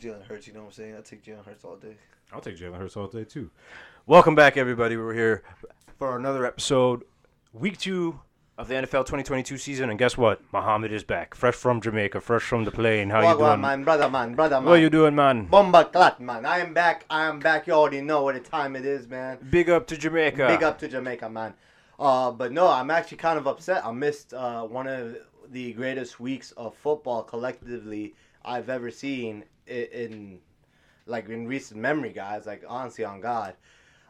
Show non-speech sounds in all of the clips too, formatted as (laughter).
Jalen Hurts, you know what I'm saying? I take Jalen Hurts all day. I'll take Jalen Hurts all day too. Welcome back, everybody. We're here for another episode, week two of the NFL 2022 season, and guess what? Muhammad is back, fresh from Jamaica, fresh from the plane. How you doing, man, brother, man, brother, man. What you doing, man? Bomba clat, man. I am back. I am back. You already know what the time it is, man. Big up to Jamaica. Big up to Jamaica, man. Uh, but no, I'm actually kind of upset. I missed uh, one of the greatest weeks of football collectively I've ever seen in, in like in recent memory, guys. Like honestly, on God.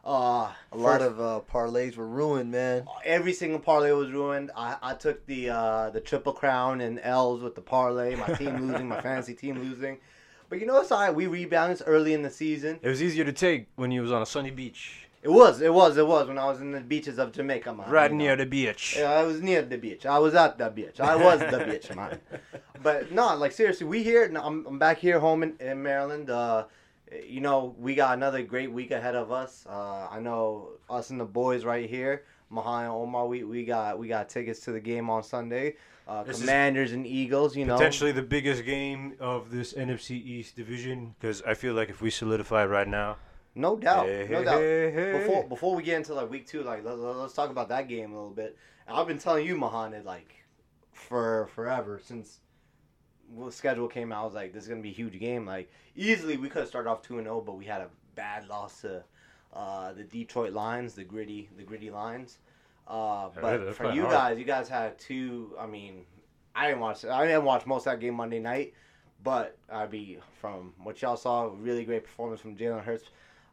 Uh, A lot first- of uh, parlays were ruined, man. every single parlay was ruined. I, I took the uh, the triple crown and L's with the parlay. My team (laughs) losing, my fantasy team losing. But you know it's alright. We rebounded early in the season. It was easier to take when you was on a sunny beach, It was, it was, it was when I was in the beaches of Jamaica, man. right you near the beach. Yeah, I was near the beach. I was at the beach. I was the beach, man. (laughs) But no, like seriously, we here. no, I'm, I'm back here home in, in Maryland. Uh, you know, we got another great week ahead of us. Uh, I know us and the boys right here, Mahan and Omar. We, we got we got tickets to the game on Sunday. Uh, Commanders and Eagles. You know, Potentially the biggest game of this NFC East division, because I feel like if we solidify right now, no doubt, no doubt. Before before we get into like week two, like let, us talk about that game a little bit. I've been telling you, Mahan, like for forever since the schedule came out. I was like, this is gonna be a huge game. Like easily, we could have started off two and zero, but we had a bad loss to uh, the Detroit Lions, the gritty, the gritty Lions. Uh, but for you hard. guys, you guys had two. I mean, I didn't watch. I didn't watch most of that game Monday night, but I be from what y'all saw, really great performance from Jalen Hurts.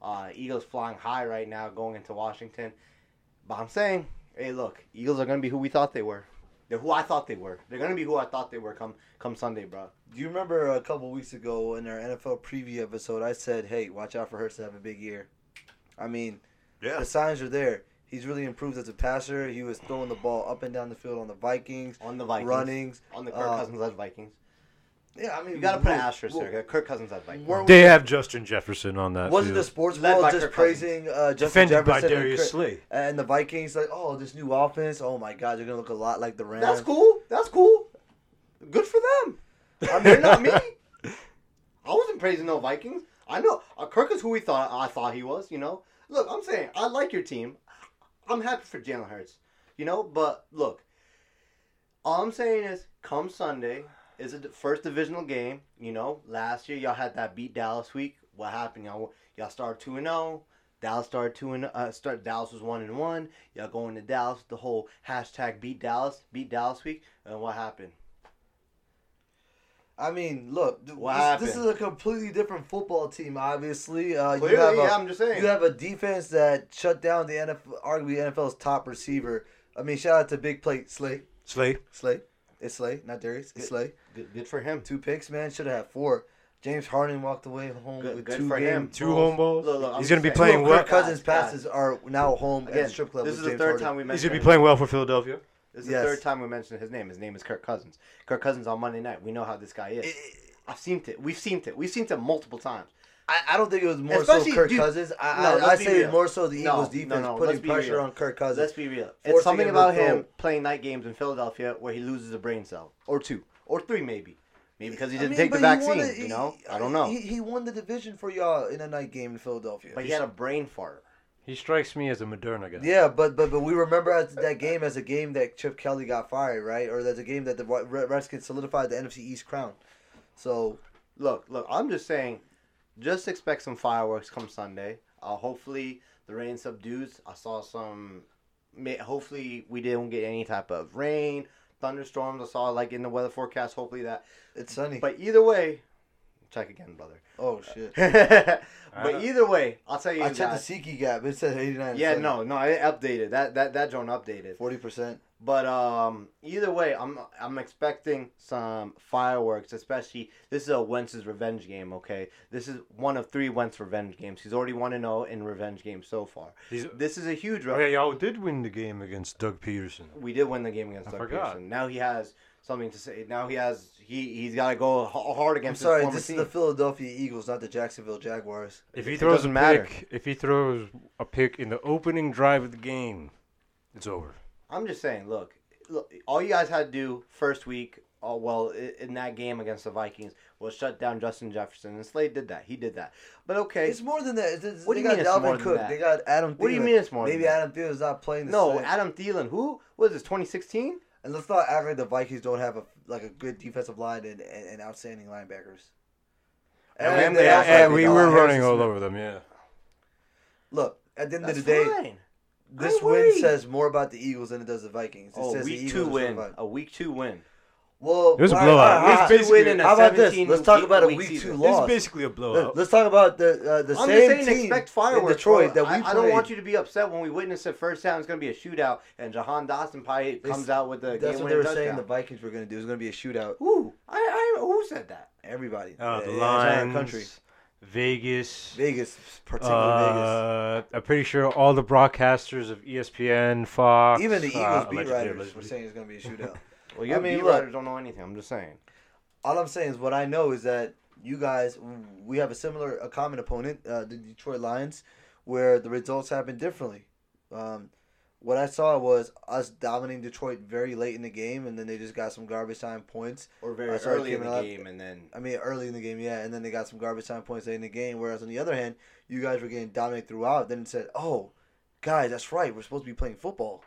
Uh, Eagles flying high right now, going into Washington. But I'm saying, hey, look, Eagles are gonna be who we thought they were. They're who I thought they were. They're gonna be who I thought they were come come Sunday, bro. Do you remember a couple weeks ago in our NFL preview episode, I said, hey, watch out for Hurts to have a big year? I mean, yeah, the signs are there. He's really improved as a passer. He was throwing the ball up and down the field on the Vikings, On the Vikings, runnings. on the Kirk uh, Cousins led Vikings. Yeah, I mean, You gotta put an asterisk we're- there. Kirk Cousins led Vikings. we're- they have Justin Jefferson on that. Wasn't the field. sports Led world by just Kirk Cousins. praising uh, Justin defended by Jefferson and Darius Chris- Slay? and the Vikings? Like, oh, this new offense. Oh my God, they're gonna look a lot like the Rams. That's cool. That's cool. Good for them. I mean, they're not me. I wasn't praising no Vikings. I know uh, Kirk is who we thought I thought he was. You know, look, I'm saying I like your team. I'm happy for Jalen Hurts. You know, but look, all I'm saying is, come Sunday is a d- first divisional game. You know, last year y'all had that beat Dallas week. What happened? Y'all y'all started two and zero. Dallas started two and uh, start. Dallas was one and one. Y'all going to Dallas. The whole hashtag beat Dallas, beat Dallas week, and what happened? I mean, look, th- this, this is a completely different football team. Obviously, uh, you Clearly, have a, yeah, I'm just saying. you have a defense that shut down the NFL, arguably NFL's top receiver. I mean, shout out to Big Play Slay, Slay. Slay, it's Slay, not Darius, it's Slay. good, good for him. Two picks, man. Should have had four. James Harden walked away home Good- with good two for him. game Two home balls. Look, look, He's gonna be playing well. of Kirk Cousins passes are now home at Again, the strip club. this with is the James third Harden. time we mentioned. He's gonna be playing well for Philadelphia. This is Yes. the third time we mentioned his name. His name is Kirk Cousins. Kirk Cousins on Monday night. We know how this guy is. It- it- I've seen it. We've seen it. We've seen it multiple times. I, I don't think it was more Especially- so Kirk dude, Cousins. I, no, I, I say real. more so the No, Eagles no, defense no, putting let's pressure real. on Kirk Cousins. Let's be real. It's something him about throw. him playing night games in Philadelphia where he loses a brain cell or two or three maybe, maybe because he didn't mean, take the but he vaccine. you know, I don't know. He, he won the division for y'all in a night game in Philadelphia. but he had a brain fart. He strikes me as a Moderna guy. Yeah, but but but we remember as that game as a game that Chip Kelly got fired, right? Or that's a game that the Red- Redskins solidified the NFC East crown. So Look, look. I'm just saying, just expect some fireworks come Sunday. Uh, hopefully the rain subdues. I saw some. Hopefully we didn't get any type of rain, thunderstorms. I saw like in the weather forecast. Hopefully that. it's sunny. But either way, check again, brother. oh shit! (laughs) but either way, I'll tell you. I checked guys- the Siki gap. It said eighty nine. Yeah, no, no, it updated. That that that drone updated. forty percent. But um, either way, I'm I'm expecting some fireworks. Especially this is a Wentz's revenge game. Okay, this is one of three Wentz revenge games. He's already one and zero in revenge games so far. He's, This is a huge. oh, Re- yeah, y'all did win the game against Doug Pederson. we did win the game against I Doug forgot. Pederson. Now he has something to say. Now he has he he's got to go h- hard I'm against sorry, his this team. is the Philadelphia Eagles, not the Jacksonville Jaguars. If he throws a doesn't matter. pick, if he throws a pick in the opening drive of the game, it's over. I'm just saying, look, look, all you guys had to do first week oh well, in that game against the Vikings was shut down Justin Jefferson, and Slay did that. He did that. But okay, It's more than that. It's, it's, What do you got mean it's more Dalvin than Cook. that? They got Adam. Thielen. What do you mean it's more Maybe that? Adam Thielen's not playing the no, same. Adam Thielen. Who was this? 2016. And let's not act like the Vikings don't have a like a good defensive line and, and, and outstanding linebackers. And, they yeah, also and have, we were Harrison running all over them. Yeah. Look, at the end That's of the day, fine. This ain't win says more about the Eagles than it does the Vikings. It Oh, says the week Eagles two win. certified. A week two win. Well, It was a all right, blowout. all right, all right. Week two win in a How about this? 17 Let's talk about a week week two It's It's loss. basically a Let- blowout. Let's talk about the uh, the I'm same just saying, team expect in. Detroit bro. that we I, played. I don't want you to be upset when we witness it first time. It's going to be a shootout, and Jahan Dotson probably comes s- out with the That's what they game-winning were touchdown. saying the Vikings were going to do. It was going to be a shootout. Who? I, I who said that? Everybody. Uh, the Yeah, entire Lions, country. Vegas. Vegas, particularly Vegas. Uh, I'm pretty sure all the broadcasters of ESPN, Fox, Even the Eagles uh, beat writers allegedly. were saying it's going to be a shootout. (laughs) Well, your I mean, beat look. writers don't know anything. I'm just saying. All I'm saying is what I know is that you guys, we have a similar, a common opponent, uh, the Detroit Lions, where the results happen differently. Um, what I saw was us dominating Detroit very late in the game, and then they just got some garbage time points. Or very early in the up. game, and then I mean, early in the game, yeah, and then they got some garbage time points late in the game. Whereas on the other hand, you guys were getting dominated throughout. Then it said, "Oh, guys, that's right. We're supposed to be playing football."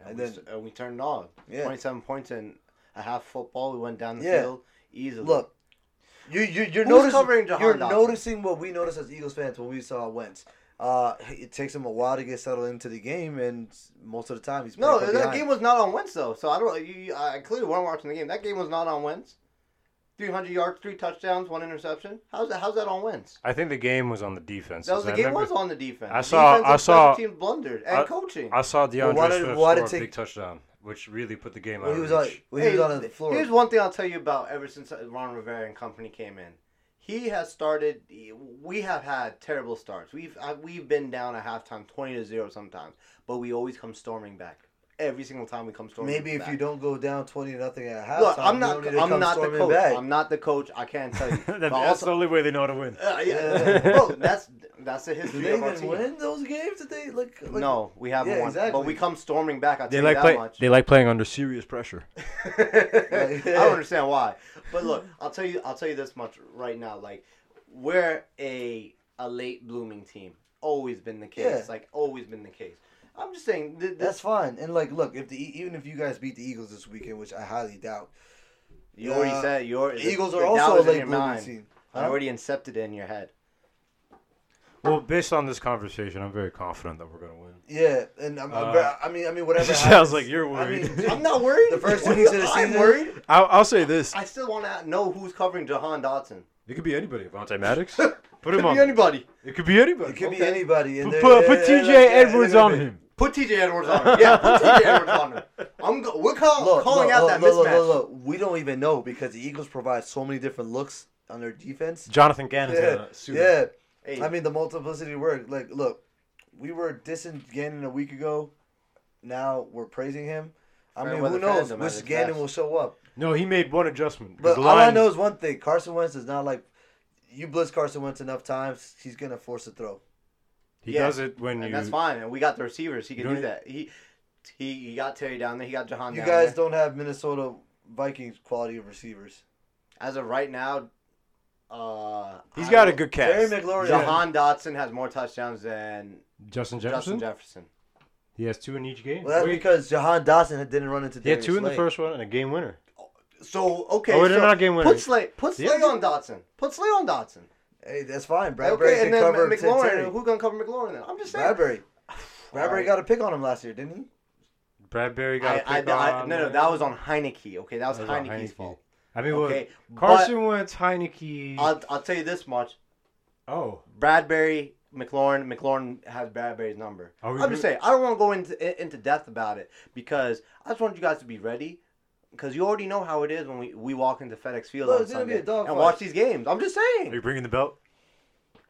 and, And we, then- and we turned on. Yeah. 27 points in a half football. We went down the Yeah. field easily. Look, you you you're noticing you're noticing what we noticed as Eagles fans when we saw Wentz. Uh, it takes him a while to get settled into the game, and most of the time he's no, playing that behind. game was not on Wentz though. So I don't. You, you, I clearly wasn't watching the game. That game was not on Wentz. 300 yards, three touchdowns, one interception. How's that? How's that on Wentz? I think the game was on the defense. That was the I game remember- was on the defense. I saw- defense I saw- special teams blundered and I- coaching. I saw DeAndre why did- Swift why score a take- big touchdown, which really put the game when out he was on reach. when he was on the floor. Here's one thing I'll tell you about ever since Ron Rivera and company came in. He has started. We have had terrible starts. We've uh, we've been down at halftime, twenty to zero sometimes, but we always come storming back. Every single time we come storming. Maybe if back. you don't go down twenty to nothing at halftime, Look, I'm you not. don't need to I'm come not the coach. back. I'm not the coach. I can't tell you. That- (laughs) that's also, the only way they know how to win. uh, yeah, Yeah. (laughs) bro, that's that's the Do history they of our even team. win those games? Did they like? like No, we haven't Yeah, won. exactly. But we come storming back. I'll They like you play. much. They like playing under serious pressure. (laughs) I don't understand why. But look, I'll tell you. I'll tell you this much right now. Like, we're a a late blooming team. Always been the case. Yeah. Like, always been the case. I'm just saying. Th- That's fine. And like, look, if the E- even if you guys beat the Eagles this weekend, which I highly doubt, you already uh, said you're. the Eagles are also a late blooming team. I already incepted it in your head. Well, based on this conversation, I'm very confident that we're gonna win. Yeah, and I'm, I'm Uh, I mean, I mean, whatever. (laughs) It sounds happens- like you're I worried. mean, I'm not worried. (laughs) The first two weeks of the I'm season- worried. I'll, I'll say this: I still want to know who's covering Jahan Dotson. it could be anybody. Avonte Maddox, (laughs) put him Could on. be anybody. It could be anybody. It could be anybody. And Put, put, put TJ like, Edwards they're on gonna be- him. Put TJ Edwards on him. Yeah, put TJ (laughs) Edwards on him. I'm go- we're call- Look, calling look, out look, that look, mismatch. look, look, look. We don't even know because the Eagles provide so many different looks on their defense. Jonathan Gannon's Yeah, gonna suit him. yeah. Hey, I mean, the multiplicity work. Like, look, we were dissing Gannon a week ago. Now we're praising him. I Fair mean, who knows fandom which Gannon best. will show up. No, he made one adjustment. But the all I know is one thing: Carson Wentz is not like you blitz Carson Wentz enough times, he's gonna force a throw. He Yeah. does it when and you. that's fine. And we got the receivers. He can do don't- that. He, he he got Terry down there. He got Jahan You down guys there. don't have Minnesota Vikings quality of receivers. As of right now, uh, He's I got a don't- good Terry. McLaurin. Jahan Dotson has more touchdowns than Justin Jefferson. Justin Jefferson. he has two in each game. Well, that's Wait, because Jahan Dotson didn't run into. he had Darius two in the first one and a game winner. So okay, oh, they're so not game winners. put Slay put Slay Yeah. on Dotson. Put Slay on Dotson. Hey, that's fine. Bradberry okay, can and then cover McLaurin. Who's gonna cover McLaurin then? I'm just saying. Bradberry. (sighs) Bradberry Alright. got a pick on him last year, didn't he? Bradberry got I, a pick I, I, on. no, no, that was on Heinicke. Okay, that was, That was Heinicke's Heinicke. fault. I mean, Okay, well, Carson Wentz, Heinicke. I'll, I'll tell you this much: oh, Bradberry, McLaurin, McLaurin has Bradberry's number. I'm just do- saying, I don't want to go into into depth about it because I just want you guys to be ready. Because you already know how it is when we, we walk into FedEx Field Look, on it's gonna be Sunday a dog and fight. watch these games. I'm just are saying. you bringing the belt?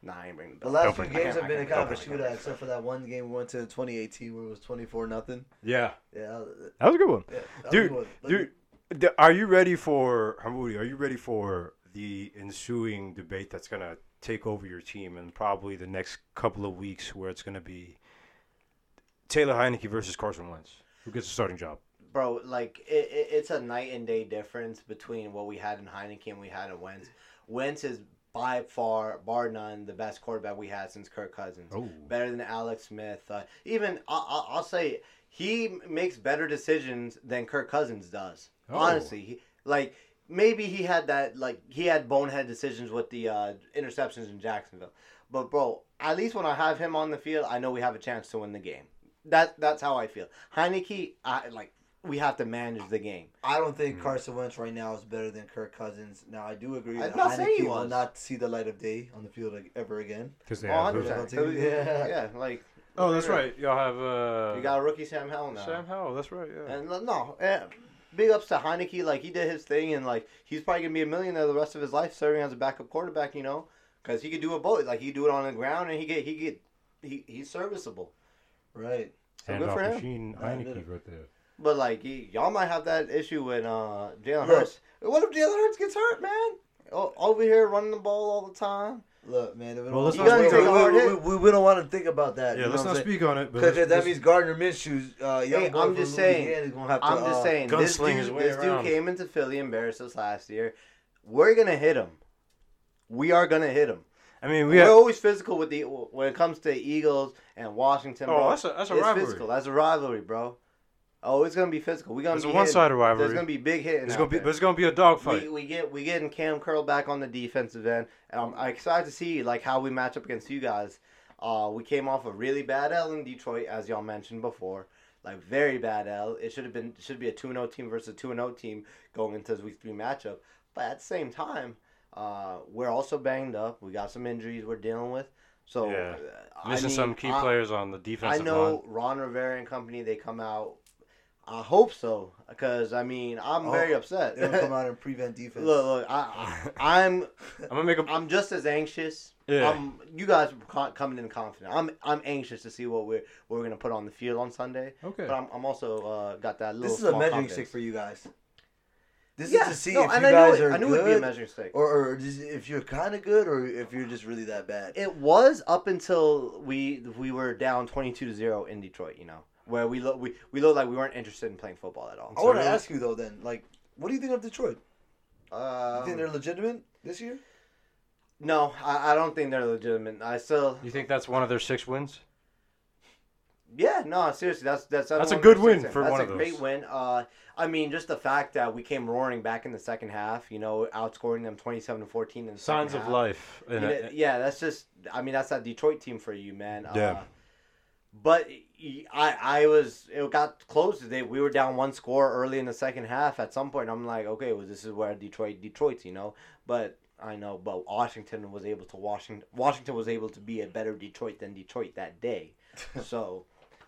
Nah, I ain't bringing the belt. The belt. last Don't few bring- games I have been a can't- kind of a don't shootout, except for that one game we went to in 2018 where it was 24 nothing. Yeah, Yeah, that was a good one. yeah that Dude, was one. Dude, th- are you ready for Hamoudi? Are you ready for the ensuing debate that's gonna take over your team in probably the next couple of weeks, where it's gonna be Taylor Heinicke versus Carson Wentz, who gets a starting job? Bro, like it, it, it's a night and day difference between what we had in Heinicke and we had in Wentz. Wentz is by far, bar none, the best quarterback we had since Kirk Cousins. Oh. Better than Alex Smith. Uh, even I, I, I'll say he makes better decisions than Kirk Cousins does. Oh. Honestly, he, like maybe he had that like he had bonehead decisions with the uh, interceptions in Jacksonville. But bro, at least when I have him on the field, I know we have a chance to win the game. That that's how I feel. Heinicke, I like we have to manage the game. I don't think Mm. Carson Wentz right now is better than Kirk Cousins. Now I do agree I'm that not saying he Heinicke will was. not see the light of day on the field like, ever again. Because they Oh, have 100%. Yeah. Yeah, like Oh, that's right. Y'all have uh, you got a rookie Sam Howell now. Sam Howell. That's right. Yeah. And no, eh, big ups to Heinicke. Like he did his thing, and like he's probably gonna be a millionaire the rest of his life serving as a backup quarterback. You know, because he could do it both. Like he do it on the ground, and he get he get he, he's serviceable. Right. So Hand good for off him. machine Yeah, I did Heinicke right there. But like y- y'all might have that issue when uh, Jalen Look. Hurts. What if Jalen Hurts gets hurt, man? O- over here running the ball all the time. Look, man. We, Well, let's we, not we, speak we, on we, we, we don't want to think about that. Yeah, let's not saying? speak on it. Because that let's- means Gardner Minshew's uh, young Hey, boy I'm just saying. Louisiana is gonna have to. I'm just uh, saying. This dude, way this dude came into Philly, embarrassed us last year. We're gonna hit him. We are gonna hit him. I mean, we We're have. always physical with the when it comes to Eagles and Washington. Oh, bro. that's a- that's a it's rivalry. Physical. That's a rivalry, bro. Oh, it's gonna be physical. We gonna It's a be one-sided rivalry. There's gonna be big hitting. It's gonna be. there. But it's gonna be a dogfight. We, we get we getting Cam Curl back on the defensive end. And I'm, I'm excited to see like how we match up against you guys. Uh, we came off a really bad L in Detroit, as y'all mentioned before. Like very bad L. It should have been it should be a two 0 team versus a two 0 team going into this week three matchup. But at the same time, uh, we're also banged up. We got some injuries we're dealing with. So Yeah. uh, I Missing mean, some key I- players on the I defensive know line. Ron Rivera and company. They come out. I hope so, because I mean I'm Oh, very upset. They'll come out and (laughs) prevent defense. Look, look, I, I, I'm, (laughs) I'm gonna make a. I'm just as anxious. Yeah. I'm, you guys are co- coming in confident. I'm, I'm anxious to see what we're, what we're gonna put on the field on Sunday. Okay. But I'm, I'm also uh, got that little. this is a measuring confidence. stick for you guys. This Yeah, is to see no, if and you I guys it, are I knew good, it'd be a measuring stick. or, or if you're kind of good, or if you're just really that bad. It was up until we we were down twenty two to zero in Detroit. You know, where we look we, we looked like we weren't interested in playing football at all. I want to So- ask you though. Then, like, what do you think of Detroit? You Um, think they're legitimate this year? no, I, I don't think they're legitimate. I still You think that's one of their six wins? Yeah, no, seriously, that's that's That's a good win for that's one a of great those. win. Uh, I mean, just the fact that we came roaring back in the second half, you know, outscoring them twenty-seven to fourteen in the Signs second of half. life. You know, uh, yeah, that's just. I mean, that's that Detroit team for you, man. Yeah. Uh, but I I was it got close today. We were down one score early in the second half. At some point, I'm like, okay, well, this is where Detroit Detroit's, you know. But I know, but Washington was able to Washington Washington was able to be a better Detroit than Detroit that day. (laughs) so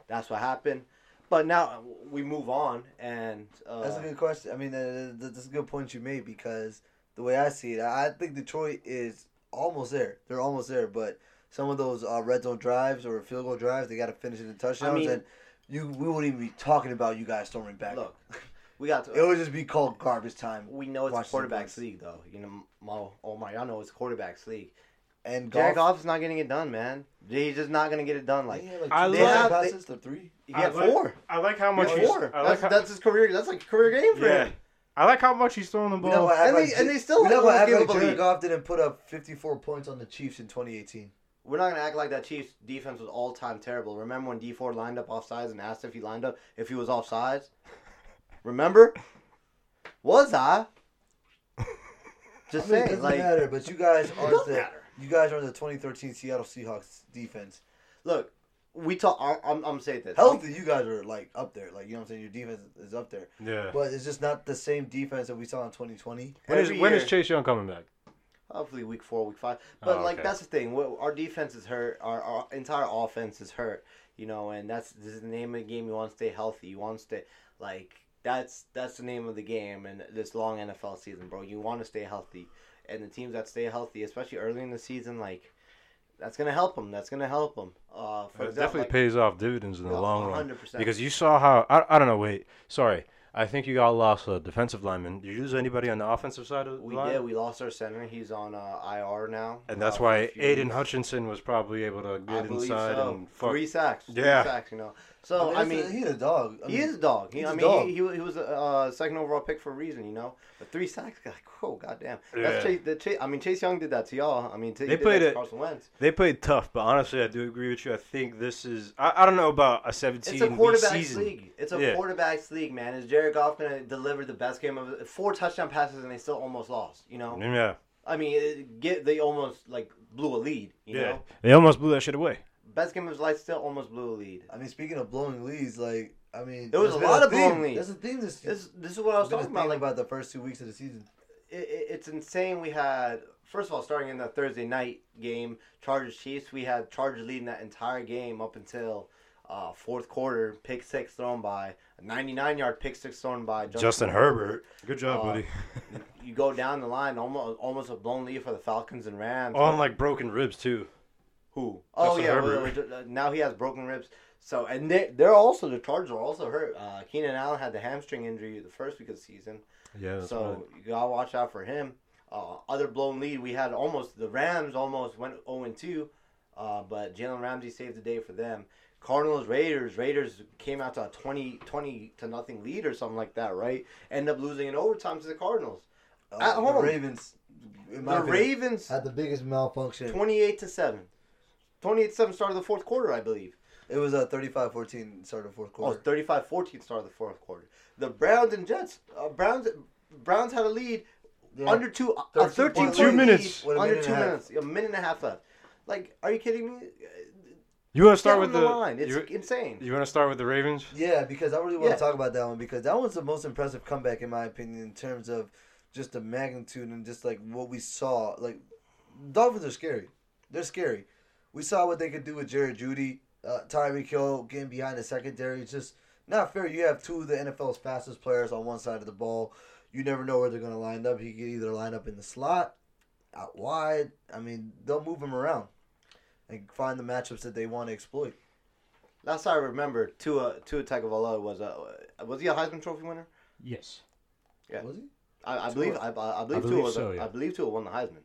that's what happened. But now we move on, and uh, That's a good question. I mean, uh, that's a good point you made because the way I see it, I think Detroit is almost there. They're almost there, but some of those uh, red zone drives or field goal drives, they got to finish it in touchdowns, mean- and you we wouldn't even be talking about you guys storming back. look, we got to. it would just be called garbage time. we know it's Washington quarterbacks league, though. You know, Mo, oh my, y'all know it's a quarterbacks league. And Jared Goff is not getting it done, man. He's just not gonna get it done. Like yeah, like I two they passes to three. he I got like- four. I like how much he's. four. I like That's, how, that's his career. That's like a career game for yeah. him. I like how much he's throwing the ball. gonna And like they- and they still we not almost gonna act like Jared. Goff didn't put up 54 points on the Chiefs in 2018. We're not gonna act like that Chiefs defense was all time terrible. Remember when Dee Ford lined up offsides and asked if he lined up if he was offsides? (laughs) Remember? Was I? Just I mean, it saying, doesn't like, matter, but you guys aren't the matter. you guys are the 2013 Seattle Seahawks defense. look, we talk. I'm, I'm, I'm saying this. Healthy, you guys are like up there. Like you know what I'm saying. Your defense is up there, Yeah. but it's just not the same defense that we saw in 2020. When, is, when is Chase Young coming back? Hopefully, week four, week five. But Oh, like okay. that's the thing. Our defense is hurt. Our, our entire offense is hurt. You know, and that's this is the name of the game. You want to stay healthy. You want to stay like that's that's the name of the game. And this long NFL season, bro, you want to stay healthy. And the teams that stay healthy, especially early in the season, like that's gonna help them. That's gonna help them. Uh, for It example, definitely like, pays off dividends in the long run. 100%. Because you saw how I, I don't know. Wait, sorry. I think you got lost a defensive lineman. Did you lose anybody on the offensive side of the we line? did. We lost our center. He's on uh, IR now. And that's uh, why Aidan. Hutchinson was probably able to get inside so. and fuck. three sacks. Yeah. Three sacks. You know, So I that's mean, a- he's a dog. I he mean, is a dog. He, he's I a mean, dog. He, he, was- a uh, second overall pick for a reason, you know. But three sacks, like, oh goddamn. Yeah. That's Chase, the Chase, I mean, Chase Young did that to y'all. I mean, t- They played it- Carson Wentz. They played tough, but honestly, I do agree with you. I think this is. I, I don't know about a 17 It's a week quarterback's season. league. It's a Yeah. quarterback's league, man. Is Jared Goff gonna deliver the best game of four touchdown passes and they still almost lost? You know, Yeah. I mean, it, get they almost like blew a lead. You Yeah. know, They almost blew that shit away. Best game of his life still almost blew a lead. I mean, speaking of blowing leads, like I mean, There was a been lot of theme. blowing leads. That's the theme this. This this is what I was talking about. Like, about the first two weeks of the season. it, it- it's insane. We had first of all starting in the Thursday night game, Chargers Chiefs. We had Chargers leading that entire game up until uh, fourth quarter. Pick six thrown by a 99 yard pick six thrown by Justin, Justin Herbert. Good job, Uh, buddy. You go down the line, almost almost a blown lead for the Falcons and Rams. On like broken ribs too. Who? Oh Justin yeah, Herbert. well, well, uh, now he has broken ribs. So and they they're also the Chargers are also hurt. Uh, Keenan Allen had the hamstring injury the first week of the season. Yeah. so you gotta watch out for him. Uh, other blown lead, we had almost the Rams almost went zero and two, uh, but Jalen Ramsey saved the day for them. Cardinals Raiders Raiders came out to a 20, 20 to nothing lead or something like that, right? End up losing in overtime to the Cardinals. Uh, At the home. Ravens. The opinion, Ravens had the biggest malfunction. twenty eight to seven. 28-7 started the fourth quarter, I believe. It was a 35-14 start of fourth quarter. Oh, quarter. 35-14 started the fourth quarter. The Browns and Jets. Uh, Browns Browns had a lead Yeah. under two, a thirteen point Two point minutes. lead a under minute two and a half. minutes, a minute and a half left. Like, are you kidding me? You want to Start start with the, the, line. It's You, insane. you want to start with the Ravens? Yeah, because I really want Yeah. to talk about that one because that one's the most impressive comeback in my opinion in terms of just the magnitude and just like what we saw. Like Dolphins are scary. They're scary. We saw what they could do with Jared Judy, uh, Tyreek Hill getting behind the secondary. It's just not fair. You have two of the NFL's fastest players on one side of the ball. You never know where they're going to line up. He could either line up in the slot, out wide. I mean, they'll move him around and find the matchups that they want to exploit. Last I remember, Tua Tua Tagovailoa was a was he a Heisman Trophy winner? Yes. Yeah. Was he? I, I believe I, I believe, believe Tua was so, a, yeah. I believe Tua won the Heisman.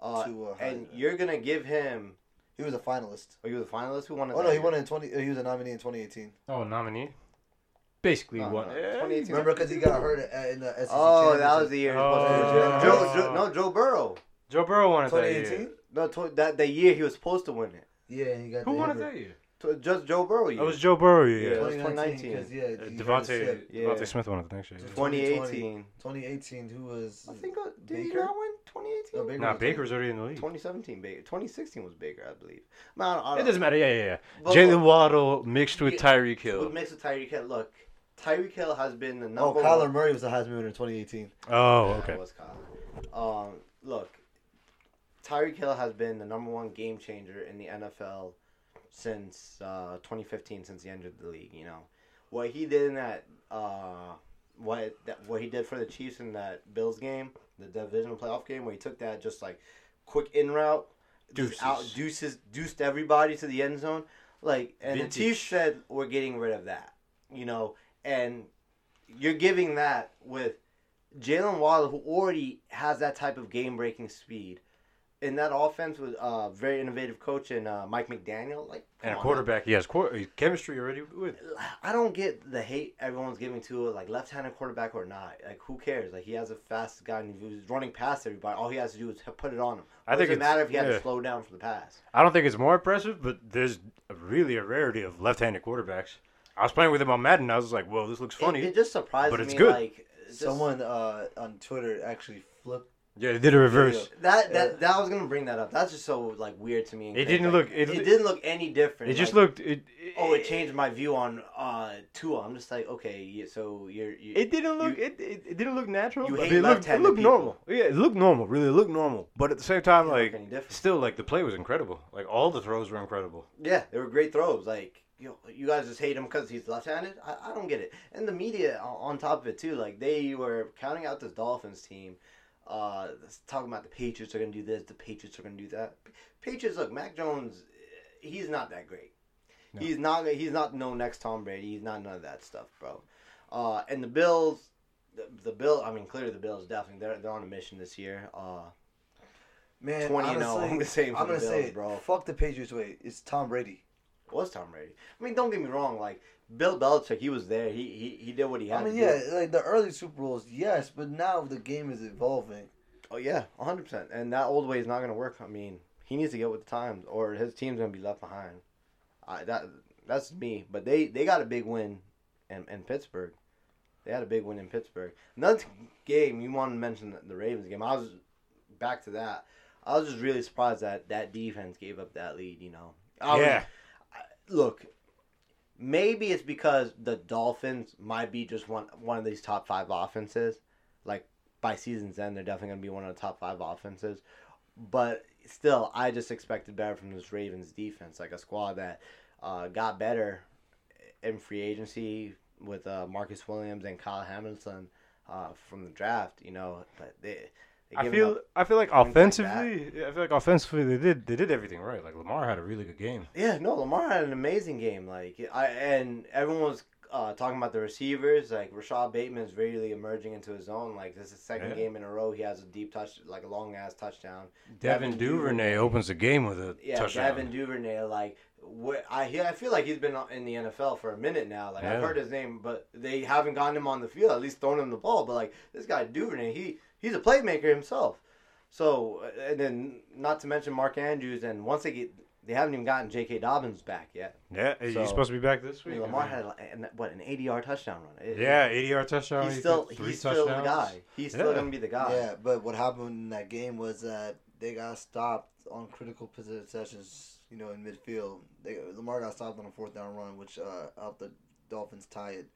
Uh, Tua and you're gonna give him. He was a finalist. Are you the finalist? Who won it? Oh no, he year? won in twenty. uh, He was a nominee in twenty eighteen. Oh, nominee. Basically, No, what? no, Yeah, 2018. Remember, because he got hurt at, in the SEC. Oh, that was the year. Oh. Joe, Joe, no, Joe Burrow. Joe Burrow won it that 2018. year. No, tw- that the year he was supposed to win it. Yeah, he got hurt. Who the won it that year? Tw- Just Joe Burrow year. That was Joe Burrow. Yeah. Yeah. yeah. it was 2019. 'cause, yeah, Uh, he DeVonta. Yeah. DeVonta Smith won it the next year. 2018. 2018. Who was? I think uh, did he Baker? not win 2018? No, Baker Nah, was Baker's already in the league. 2017 Baker. 2016 was Baker, I believe. Man, I, It doesn't matter. Yeah, yeah, yeah. But Jaylen Waddle mixed with Yeah. Tyreek What Hill. makes it Tyreek Hill? Look, Tyreek Hill has been the number. Oh, number Kyler one. Murray was the Heisman winner in 2018. Oh, Yeah, okay. it was Kyler. Um, look, Tyreek Hill has been the number one game changer in the NFL since uh, 2015, since he entered the league. You know what he did in that, uh, what that, what he did for the Chiefs in that Bills game, the divisional playoff game, where he took that just like quick in route, Deuces. out deuces, deuced everybody to the end zone. Like, and Vintage. the Chiefs said we're getting rid of that. You know, and you're giving that with Jaylen Waddle, who already has that type of game breaking speed. In that offense with a uh, very innovative coach and uh, Mike McDaniel, like And a come on, quarterback, he has quar- chemistry already with. I don't get the hate everyone's giving to it, like left-handed quarterback or not. Like who cares? Like he has a fast guy and he was running past everybody. All he has to do is put it on him. I think does it it's- matter if he had to slow down for the pass? I don't think it's more impressive, but there's really a rarity of left-handed quarterbacks. I was playing with him on Madden. I was like, "Whoa, this looks funny." It, it just surprises but it's good. Like just- Someone uh, on Twitter actually flipped. Yeah, they did a reverse. that that Yeah. that I was gonna bring that up. That's just so like weird to me. It didn't Like, look- it- It, didn't look any different. It just like, looked. It, Oh, it changed my view on uh Tua. I'm just like, okay, you- so you're. You, It didn't look. You- it, it, it didn't look natural. You hate it looked, it looked people. normal. Yeah, it looked normal. Really, it looked normal. But at the same time, like, still, like the play was incredible. Like all the throws were incredible. Yeah, they were great throws. Like you, you guys just hate him because he's left-handed. I, I don't get it. And the media on, on top of it too. Like they were counting out this Dolphins team, uh, talking about the Patriots are gonna do this, the Patriots are gonna do that. Patriots, look, Mac Jones, he's not that great. No. He's not. He's not no next Tom Brady. He's not none of that stuff, bro. Uh, and the Bills, the, the Bill. I mean, clearly the Bills definitely they're they're on a mission this year. Uh, Man, 20 and 0, honestly, I'm gonna say I'm the gonna say, Bills, bro. fuck the Patriots way. It's Tom Brady. was Tom Brady. I mean, don't get me wrong. Like Bill Belichick, he was there. He he, he did what he had to do. I mean, to yeah, do. like the early Super Bowls, yes, but now the game is evolving. Oh yeah, hundred percent. And that old way is not gonna work. I mean, he needs to get with the times, or his team's gonna be left behind. I, that that's me. But they they got a big win in, in Pittsburgh. They had a big win in Pittsburgh. Another game you wanted to mention the, the Ravens game. I was back to that. I was just really surprised that that defense gave up that lead. You know. I was- yeah. look, maybe it's because the Dolphins might be just one one of these top five offenses. Like by season's end, they're definitely gonna be one of the top five offenses. But still, I just expected better from this Ravens defense, like a squad that uh, got better in free agency with uh, Marcus Williams and Kyle Hamilton uh, from the draft. You know, but they. I feel I feel like things like offensively, yeah, I feel like offensively they did they did everything right. Like Lamar had a really good game. Yeah, no, Lamar had an amazing game. Like I and everyone was uh, talking about the receivers. Like Rashod Bateman is really emerging into his own. Like this is the second Yeah. game in a row he has a deep touch, like a long ass touchdown. Devin Devin Duvernay opens the game with a Yeah, touchdown. Devin Duvernay. Like I he- I feel like he's been in the NFL for a minute now. Like I've heard his name, but they haven't gotten him on the field. At least thrown him the ball. But like this guy Duvernay, he he's a playmaker himself. So uh, and then not to mention Mark Andrews. And once they get, they haven't even gotten J.K. Dobbins back yet. yeah, he's So- supposed to be back this I week. mean, Lamar had an- what an eighty-yard touchdown run. It- yeah, eighty yard touchdown. he's still threw three he's still the guy. He's still Yeah. gonna be the guy. Yeah, but what happened in that game was that they got stopped on critical possessions. You know, in midfield, they Lamar got stopped on a fourth down run, which uh, helped the Dolphins tie it.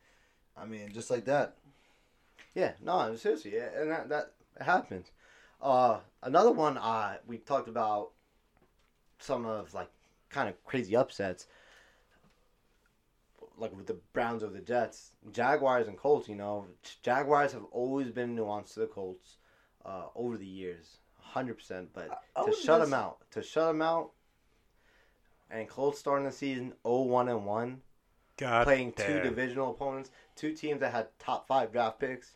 I mean, just like that. Yeah, no, seriously, yeah, and that that happens. Uh, another one, uh, we talked about some of like kind of crazy upsets, like with the Browns or the Jets, Jaguars and Colts. You know, Jaguars have always been nuanced to the Colts uh, over the years, hundred percent. But I- I to was shut just- them out, to shut them out, and Colts starting the season 0-1 and one God playing two divisional opponents, two teams that had top five draft picks.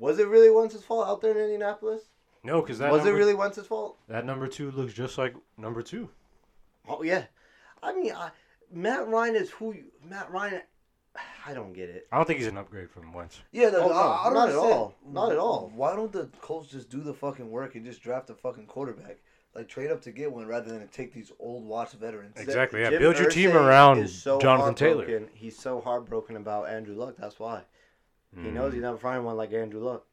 Was it really Wentz's fault out there in Indianapolis? No, because that Was number, it really Wentz's fault? that number two looks just like number two. Oh yeah, I mean, I, Matt Ryan is who you, Matt Ryan. I don't get it. I don't think he's an upgrade from Wentz. Yeah, the, Oh, no, I, I don't not at all. Not at all. Why don't the Colts just do the fucking work and just draft a fucking quarterback? Like trade up to get one rather than take these old watch veterans. Exactly. Yeah, Jim build your team around is so Jonathan Taylor. heartbroken. He's so heartbroken about Andrew Luck. That's why he Mm. knows he's never find one like Andrew Luck.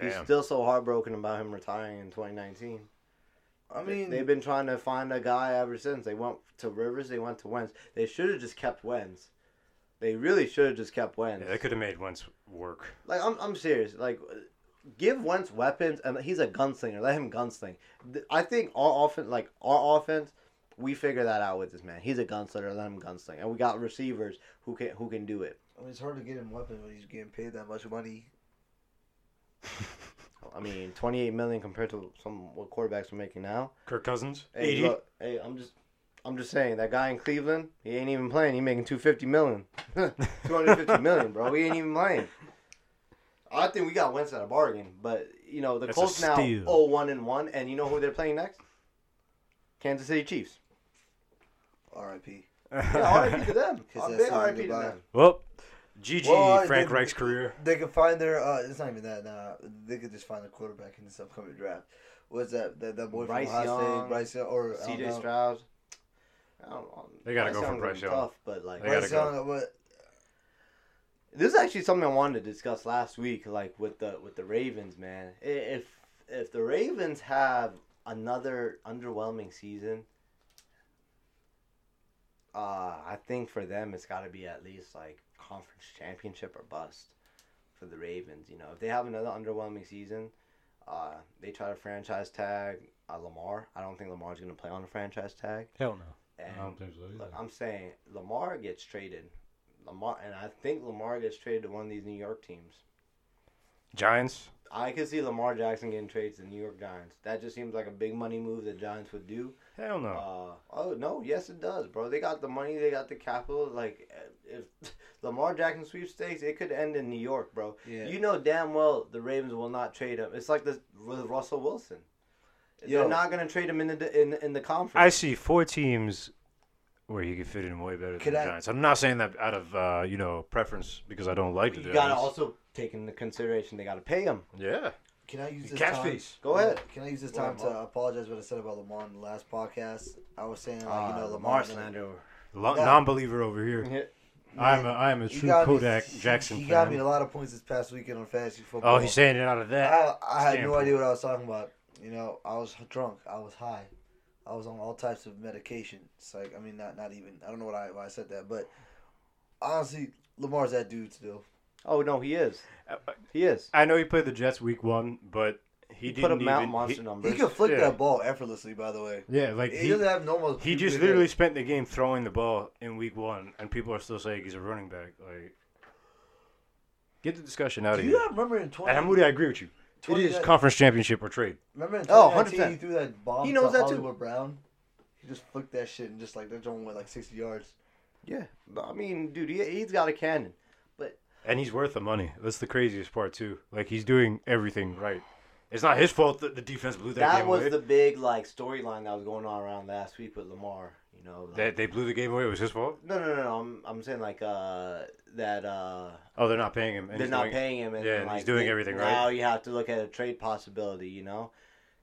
He's still so heartbroken about him retiring in 2019. I mean, they've been trying to find a guy ever since. They went to Rivers. They went to Wentz. They should have just kept Wentz. They really should have just kept Wentz. Yeah, they could have made Wentz work. Like I'm, I'm serious. Like, give Wentz weapons, and he's a gunslinger. Let him gunsling. I think our offense, like our offense, we figure that out with this man. He's a gunslinger. Let him gunsling, and we got receivers who can who can do it. I mean, it's hard to get him weapons when he's getting paid that much money. (laughs) I mean, 28 million compared to some what quarterbacks are making now. Kirk Cousins, Hey, eighty. look, hey, I'm just, I'm just saying that guy in Cleveland, he ain't even playing. He making 250 million, (laughs) 250 (laughs) million, bro. He ain't even playing. I think we got Wentz at a bargain, but you know the That's Colts now steal. 0-1 and one, and you know who they're playing next? Kansas City Chiefs. R.I.P. Yeah, RIP to them. Kiss that Big RIP to goodbye. them. well, GG Well, Frank they- Reich's career. They could find their. Uh, it's not even that. Nah, they could just find a quarterback in this upcoming draft. What's that? That, that boy Bryce from Ohio Young, State, Bryce Young, or I don't C.J. Stroud. I don't know. They gotta go for Young's Bryce Young. Tough, but like They Bryce. Young, but This is actually something I wanted to discuss last week, like with the with the Ravens, man. If if the Ravens have another underwhelming season, uh, I think for them it's got to be at least like conference championship or bust for the Ravens. You know, if they have another underwhelming season, uh, they try to franchise tag uh, Lamar. I don't think Lamar's going to play on a franchise tag. Hell no. And I don't think so Look, either. I'm saying Lamar gets traded. Lamar, and I think Lamar gets traded to one of these New York teams. Giants. I could see Lamar Jackson getting traded to the New York Giants. That just seems like a big money move that Giants would do. Hell no. Uh, oh no, yes it does, bro. They got the money, they got the capital. Like if (laughs) Lamar Jackson sweepstakes, it could end in New York, bro. yeah, You know damn well the Ravens will not trade him. It's like this with Russell Wilson. Yo. They're not gonna trade him in the in in the conference. I see four teams where he could fit in way better Could than I- the Giants. I'm not saying that out of uh, you know preference because I don't like the you gotta also take into consideration they gotta pay him. yeah, Can I use this catch time? face. Go ahead. Can I use this time ahead, to apologize what I said about Lamar in the last podcast? I was saying like you know Uh, Lamar Lamar slander. Lo- Yeah. non-believer over here. I'm a, I'm a true got me- Kodak he- Jackson He, fan. got me a lot of points this past weekend on fantasy football. oh, he's saying it out of that. I, I had no idea what I was talking about. You know, I was drunk. I was high. I was on all types of medication. It's like, I mean, not not even. I don't know what I why I said that, but honestly, Lamar's that dude still. Oh no, he is. Uh, He is. I know he played the Jets week one, but he, He, put up even. mountain he- monster numbers. He could flick Yeah. that ball effortlessly. By the way, yeah, like he, he, doesn't have normal. he just literally spent the game throwing the ball in week one, and people are still saying he's a running back. Like, get the discussion out Do of you here. not remember in twenty? And Moody, I agree with you. It 20 is conference championship or trade. Remember in Oh, 2019, 100%. he threw that bomb He knows to that too. Hollywood Brown. He just flicked that shit and just like that joint went like sixty yards. Yeah, I mean, dude, he, he's got a cannon. But and he's worth the money. That's the craziest part too. Like he's doing everything right. It's not his fault that the defense blew that, That game away. That was the big like storyline that was going on around last week with Lamar. You know, like- They, they blew the game away. It was his fault. no, no, no, no. I'm, I'm saying like uh that uh Oh, they're not paying him. and they're not doing- paying him, and yeah, and like, he's doing they- everything right. Now you have to look at a trade possibility. You know,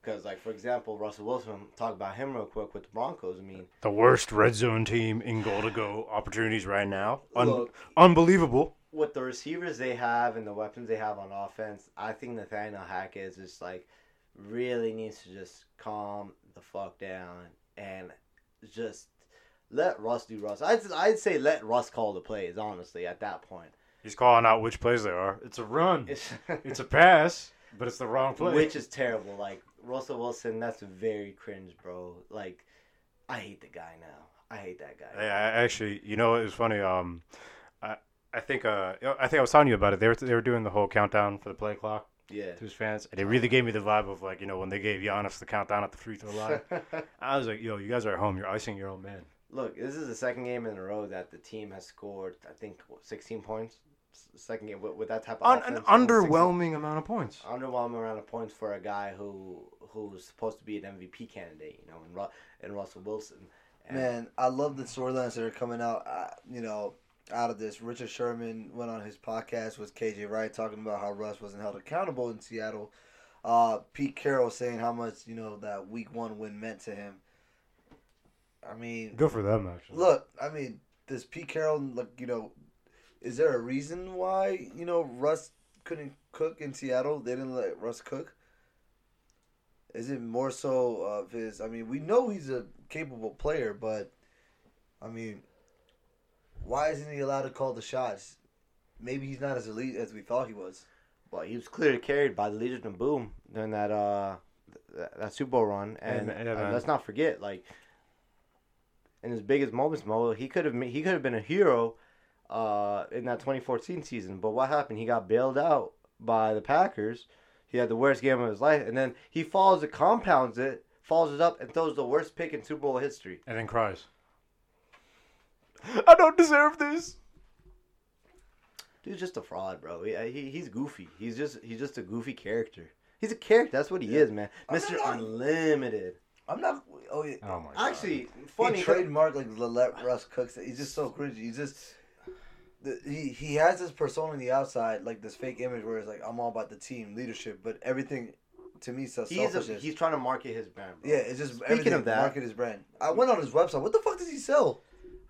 because like for example, Russell Wilson. Talk about him real quick with the Broncos. I mean, The worst red zone team in goal to go opportunities right now. Un- Look. unbelievable. With the receivers they have and the weapons they have on offense, I think Nathaniel Hackett is just like really needs to just calm the fuck down and just let Russ do Russ. I'd I'd say let Russ call the plays. Honestly, at that point, He's calling out which plays they are. It's a run. (laughs) it's, It's a pass, but it's the wrong play. which is terrible. Like Russell Wilson, that's very cringe, bro. Like I hate the guy now. I hate that guy. Yeah, actually, you know, it was funny. Um, I I think uh, I think I was telling you about it. They were they were doing the whole countdown for the play clock Yeah. to his fans, and it really gave me the vibe of like you know when they gave Giannis the countdown at the free throw line. (laughs) I was like, yo, you guys are at home. You're icing your own man. Look, this is the second game in a row that the team has scored. I think what, 16 points. Second game with, with that type of Un- offense. an 16 underwhelming amount of points. underwhelming amount of points for a guy who who's supposed to be an MVP candidate. You know, in, Ru- in Russell Wilson. And Man, I love the storylines that are coming out. Uh, you know, out of this, Richard Sherman went on his podcast with KJ Wright talking about how Russ wasn't held accountable in Seattle. Uh, Pete Carroll saying how much you know that Week One win meant to him. I mean, Good for them, actually. look, I mean, does Pete Carroll look? You know, is there a reason why you know Russ couldn't cook in Seattle? They didn't let Russ cook. Is it more so of his? I mean, we know he's a capable player, but I mean, why isn't he allowed to call the shots? Maybe he's not as elite as we thought he was. well, he was clearly carried by the Legion of Boom during that uh th- that Super Bowl run, and, And- yeah, uh, let's not forget, like in his biggest moments, Mo, he could have he could have been a hero uh, in that 2014 season. But what happened? He got bailed out by the Packers. He had the worst game of his life, and then he follows it, compounds it, follows it up, and throws the worst pick in Super Bowl history. And then cries. (laughs) I don't deserve this. Dude's just a fraud, bro. He, he he's goofy. He's just he's just a goofy character. He's a character. That's what he is, man. Mister Unlimited. I'm not. Oh yeah. Oh my god. Actually, funny. He trademarked like the let Russ cooks. He's just so cringy. He's just the, he he has this persona on the outside, like this fake image where it's like I'm all about the team leadership, but everything to me says he's a, he's trying to market his brand. Bro. yeah, it's just Speaking everything of that- market his brand. I went on his website. What the fuck does he sell?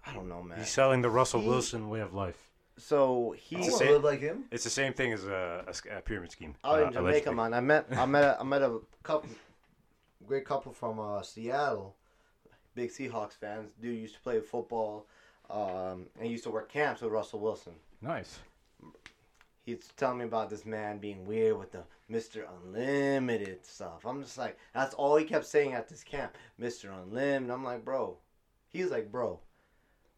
I don't know, man. He's selling the Russell He- Wilson way of life. So I he's It's want to same- live like him. It's the same thing as a, a a pyramid scheme. out uh, in Jamaica, allegedly. man. I met I met a, I met a couple, great couple from uh, Seattle, big Seahawks fans. Dude used to play football, um, and used to work camps with Russell Wilson. Nice. He's telling me about this man being weird with the Mr. Unlimited stuff. I'm just like, that's all he kept saying at this camp, Mr. Unlimited. I'm like, bro. He's like, bro.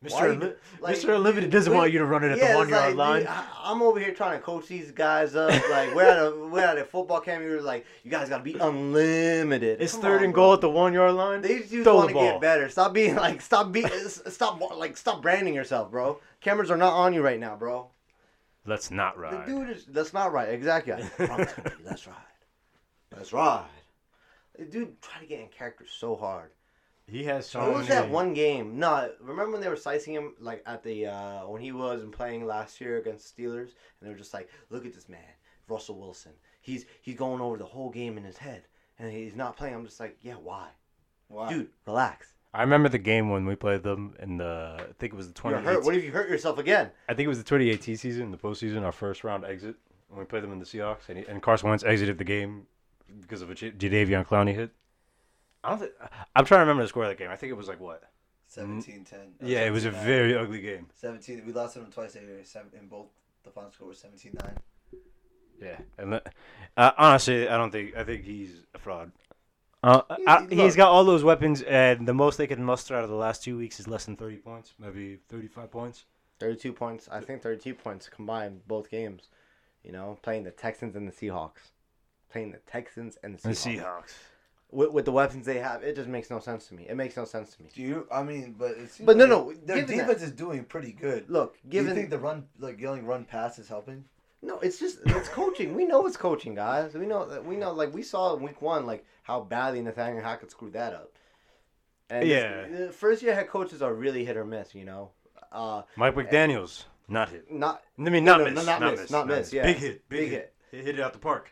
Mr. Why you- Unli- like, Mr. Unlimited doesn't we- want you to run it at Yeah, the one yard like, line. dude, I, I'm over here trying to coach these guys up. (laughs) Like we're at a we're at a football camp. You're like, you guys gotta be unlimited. it's Come third on, and bro. goal at the one yard line. They just Throw want to get better. Stop being (laughs) like, stop be, stop like, stop branding yourself, bro. Cameras are not on you right now, bro. Let's not The ride. dude is that's not right. Exactly. I (laughs) promise you, that's right. That's right. Dude, try to get in character so hard. He has so What was that one game? No, remember when they were slicing him like at the uh when he wasn't playing last year against Steelers, and they were just like, "Look at this man, Russell Wilson. He's he's going over the whole game in his head, and he's not playing." I'm just like, "Yeah, why, Wow. dude? Relax. I remember the game when we played them in the. I think it was the You're 2018. What if you hurt yourself again?" I think it was the 2018 season, the postseason, our first round exit when we played them in the Seahawks, and, he, and Carson Wentz exited the game because of a J- Jadeveon Clowney hit. I don't think, I'm trying to remember the score of that game. I think it was like what? 17 10. Yeah, it was a very ugly game. 17. We lost to them twice that year. Seven, and both the final score was 17 9. Yeah, and that- uh, honestly, I don't think I think he's a fraud. Uh, He- I, he- he's look. got all those weapons, and the most they can muster out of the last two weeks is less than 30 points, maybe 35 points. Thirty-two points. I think thirty-two points combined both games. You know, playing the Texans and the Seahawks, playing the Texans and the The Seahawks. Seahawks. With, with the weapons they have, it just makes no sense to me. It makes no sense to me. Do you? I mean, but it seems But no, like no, Their defense is doing pretty good. Look, Do you think the run, like yelling run pass is helping? No, it's just it's coaching. we know it's coaching, guys. We know that we know like we saw in week one like how badly Nathaniel Hackett screwed that up. And Yeah. this- first year head coaches are really hit or miss. You know, uh, Mike McDaniel's not hit. not I mean, not no, miss, no, not miss, not miss, yeah. Big hit, big, Big hit. He hit it out the park.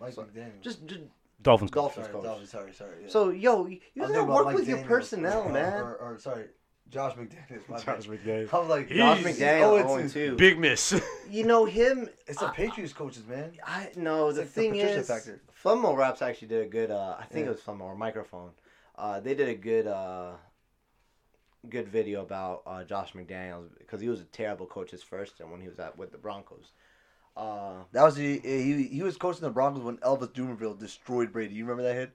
Mike So- McDaniel. just, just Dolphins. coach. Dolphins sorry, coach. Dolphins, sorry, sorry. Yeah. So yo, you, you I was gotta thinking about work Mike with your Daniels, personnel, or, (laughs) man. Or, or, sorry, Josh McDaniels. My Josh bad. McDaniels. I'm like, Josh He's- McDaniel, oh, oh, it's- two. Big miss. (laughs) You know him. It's the Patriots coaches, man. I no. It's The like the thing Patricia is, factor. Flummo Raps actually did a good. Uh, I think Yeah. it was Flummo or Microphone. Uh, they did a good, uh, good video about uh, Josh McDaniels because he was a terrible coach his first and when he was at with the Broncos. Uh, That was the he he was coaching the Broncos when Elvis Dumervil destroyed Brady. You remember that hit?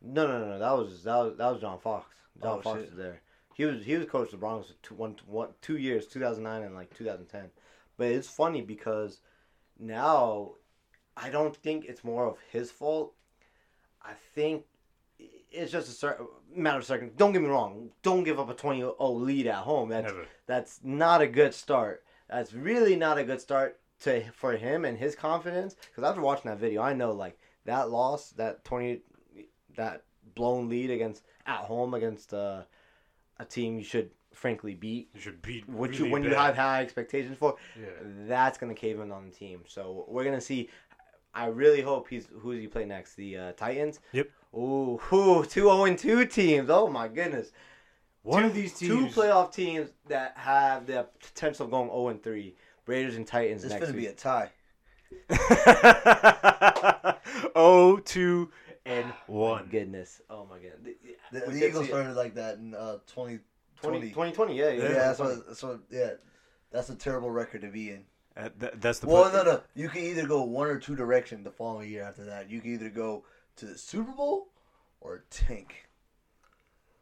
no, no, no, no. That was that was that was John Fox. John Oh, Fox shit. was there. He was he was coach the Broncos for two, one, one, two years, two thousand nine and like two thousand ten. But it's funny because now I don't think it's more of his fault. I think it's just a cer- matter of second. Don't get me wrong. Don't give up a 20-0 lead at home. That's Never. that's not a good start. That's really not a good start to for him and his confidence. Because after watching that video, I know like that loss, that twenty, that blown lead against at home against uh, a team you should frankly beat, You should beat. what really you when you have high expectations for, Yeah. that's gonna cave in on the team. So we're gonna see. I really hope he's who does he play next? The uh, Titans. Yep. Ooh, ooh, two zero and two teams. Oh my goodness. One two, of these two teams. playoff teams that have the potential of going zero and three. Raiders and Titans This next gonna be a tie. (laughs) oh, two, and one. Goodness. Oh my god. The, The, we the Eagles started like that in uh, 20, 20, 20. 2020, yeah, yeah. Yeah, Yeah, that's what, that's what. Yeah, that's a terrible record to be in. Uh, th- that's the. Well, no, no. You can either go one or two direction the following year after that. You can either go to the Super Bowl or tank.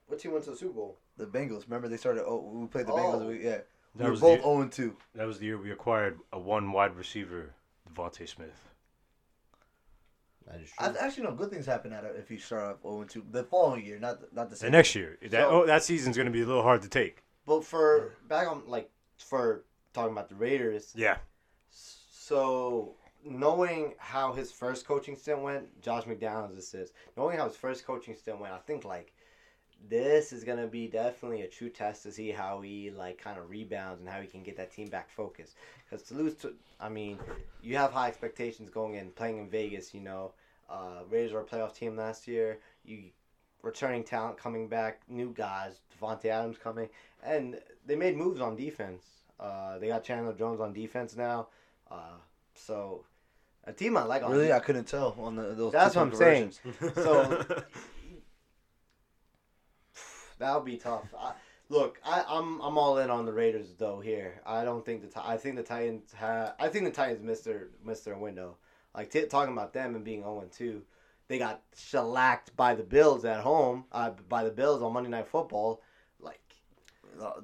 What team went to the Super Bowl? The Bengals. Remember they started. Oh, we played the Oh. Bengals. We, yeah, That we were was both the- oh zero and two. That was the year we acquired a one wide receiver, DeVonta Smith. That is I, actually, no. Good things happen out of if you start off zero and two. The following year, not the, not the same. The next year, that So- oh, that season's going to be a little hard to take. But for back on like for talking about the Raiders, Yeah, so knowing how his first coaching stint went, Josh McDaniels this is knowing how his first coaching stint went, I think like this is gonna be definitely a true test to see how he like kind of rebounds and how he can get that team back focused. Because to lose to, I mean, you have high expectations going in playing in Vegas. You know, uh, Raiders were a playoff team last year. You returning talent coming back, new guys, Davante Adams coming, and they made moves on defense. Uh, they got Chandler Jones on defense now. Uh, so a team I like. On Really, I couldn't tell on the, those. That's what I'm saying. So (laughs) that would be tough. I, look, I, I'm I'm all in on the Raiders though. Here, I don't think the I think the Titans have. I think the Titans missed their missed their window. Like t- talking about them and being 0 2, they got shellacked by the Bills at home. Uh, by the Bills on Monday Night Football. Like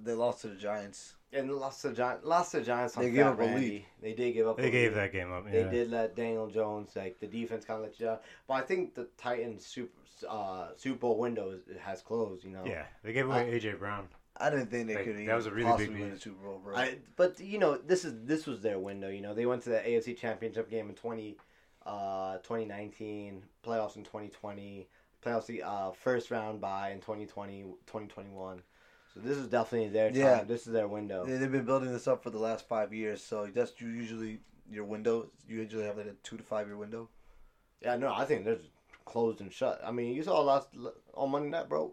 they lost to the Giants. And lost to Gi- lost to Giants on They gave up a lead. They did give up. they a gave lead. that game up. They did let Daniel Jones like the defense kind of let you down, but I think the Titans Super uh, Super Bowl window is, has closed. You know. Yeah, they gave away AJ Brown. I didn't think they Like, could that was a really big win the Super Bowl, bro. I but you know this is this was their window. You know they went to the AFC Championship game in twenty uh, 2019, playoffs in 2020, playoffs the uh, first round by in 2020, 2021. So this is definitely their time. Yeah. This is their window. They- They've been building this up for the last five years, so that's usually your window. You usually have like a two to five year window. Yeah, no, I think they're closed and shut. I mean, you saw last on Monday night, bro.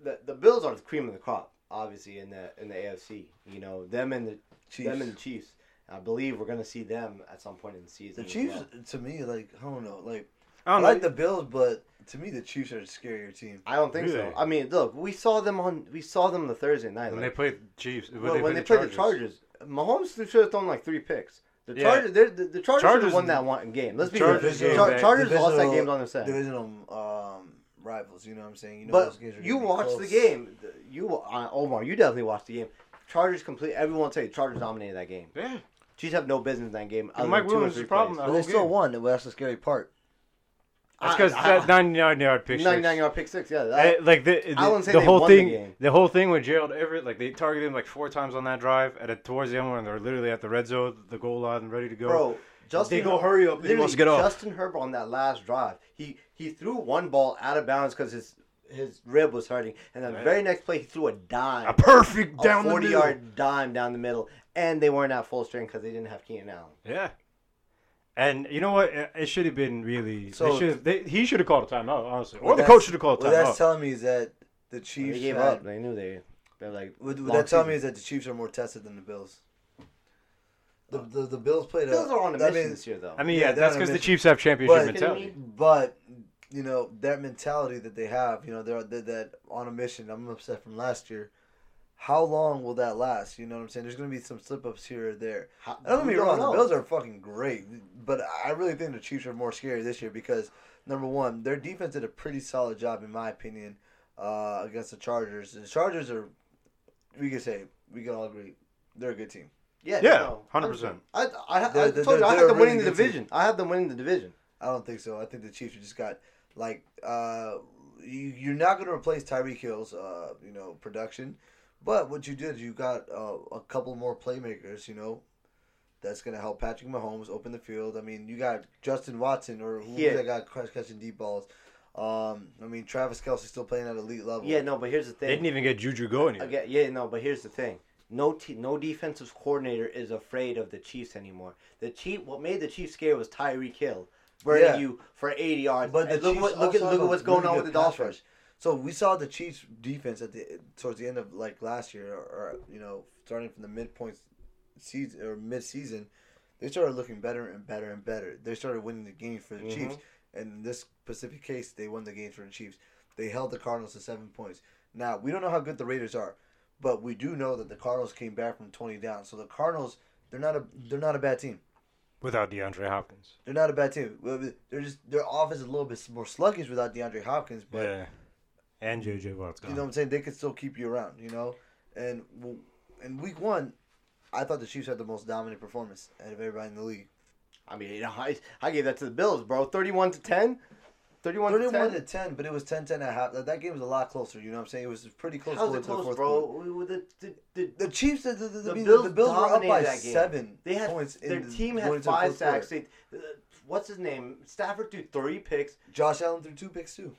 The the Bills are the cream of the crop, obviously in the in the AFC. You know them and the Chiefs. them and the Chiefs. I believe we're gonna see them at some point in the season. The Chiefs, well. to me, like I don't know, like I I don't know. like the Bills, but to me, the Chiefs are a scarier team. I don't think so. I mean, look, we saw them on we saw them the Thursday night. when like, they played the Chiefs, when, Well, they, when played they the played the Chargers. Chargers, Mahomes should have thrown like three picks. The Yeah. Chargers, they're, the, the Chargers, Chargers- Chargers won that one game. Let's be Chargers real. game Char- back. Chargers lost that game on their side. Divisional um, rivals, you know what I'm saying? You know But those games are you watched the game. You, uh, Omar, you definitely watched the game. Chargers complete. Everyone will tell you Chargers dominated that game. Yeah, Chiefs have no business in that game. other Mike than two or Williams' three problem, plays. But they still game. won. That's the scary part. That's because that 99 yard pick. six. 99 yard pick six. Yeah, that, like the, the, I wouldn't say the whole won the thing, game. the whole thing with Gerald Everett, like they targeted him like four times on that drive, and at towards the end when they're literally at the red zone, the goal line, ready to go. bro. Justin, They go, "Hurry up," and he wants to get off. Justin Herbert on that last drive, he he threw one ball out of bounds because his his rib was hurting, and the Right. very next play he threw a dime, a perfect a down the forty middle. yard dime down the middle, and they weren't at full strength because they didn't have Keenan Allen. Yeah. And you know what? It it should have been really. So- they should've- they, he should have called a timeout, honestly, or What the coach should have called a What that's telling me is that the Chiefs They gave had- up. They knew they they're like. What, what long that telling me is that the Chiefs are more tested than the Bills. The the, the Bills played. Bills a, are on a I mission mean, this year though. I mean, Yeah, yeah, that's because the. Chiefs have championship But- mentality. But you know that mentality that they have, you know, they're, they're that on a mission. I'm upset from last year. How long will that last? You know what I'm saying? There's going to be some slip ups here or there. How- Don't get we me wrong, the. Bills are fucking great, but I really think the Chiefs are more scary this year because number one, their defense did a pretty solid job in my opinion uh, against the Chargers. The Chargers are, we can say, we can all agree, they're a good team. Yeah, Yeah, no, 100%. I, I, I, They're- I they're- told you I they're had a them winning the good team. division. I had them winning the division. I don't think so. I think the Chiefs just got like uh, you, you're not going to replace Tyreek Hill's uh, you know production, but what you did you got uh, a couple more playmakers. You know, that's going to help Patrick Mahomes open the field. I mean, you got Justin Watson or who Yeah. that got crush catching deep balls. Um, I mean, Travis Kelce still playing at elite level. Yeah, no, but here's the thing. They didn't even get Juju going. Yet. Again, yeah, no, but here's the thing. No, te- no defensive coordinator is afraid of the Chiefs anymore. The Chief, what made the Chiefs scary was Tyreek Hill burning Yeah. you for 80 yards. But the look Chiefs what look at look at a what's going on with the Dolphins. So we saw the Chiefs defense at the towards the end of like last year, or, or you know, starting from the midpoint season or mid season, they started looking better and better and better. They started winning the games for the Mhm. Chiefs, and in this specific case, they won the games for the Chiefs. They held the Cardinals to seven points. Now we don't know how good the Raiders are, but we do know that the Cardinals came back from twenty down. So the Cardinals, they're not a they're not a bad team. without DeAndre Hopkins. They're not a bad team. They're just their offense is a little bit more sluggish without DeAndre Hopkins, but yeah, and JJ Watt's gone. you know what I'm saying? They could still keep you around, you know? And well, in week one, I thought the Chiefs had the most dominant performance out of everybody in the league. I mean, you (laughs) know, I, I gave that to the Bills, bro. 31 to 10. 31, 31 to to 10. 10, but it was 10 10 at half. That, that game was a lot closer, you know what I'm saying? It was pretty close How's going it to the close, bro? We, we, the, the, the, The Chiefs, the, the, the, The Bills the Bills were up by dominated that game. seven they had points. in their the- team going had into the five fourth quarter. sacks. They, uh, what's his name? Stafford threw three picks. Josh Allen threw two picks, too.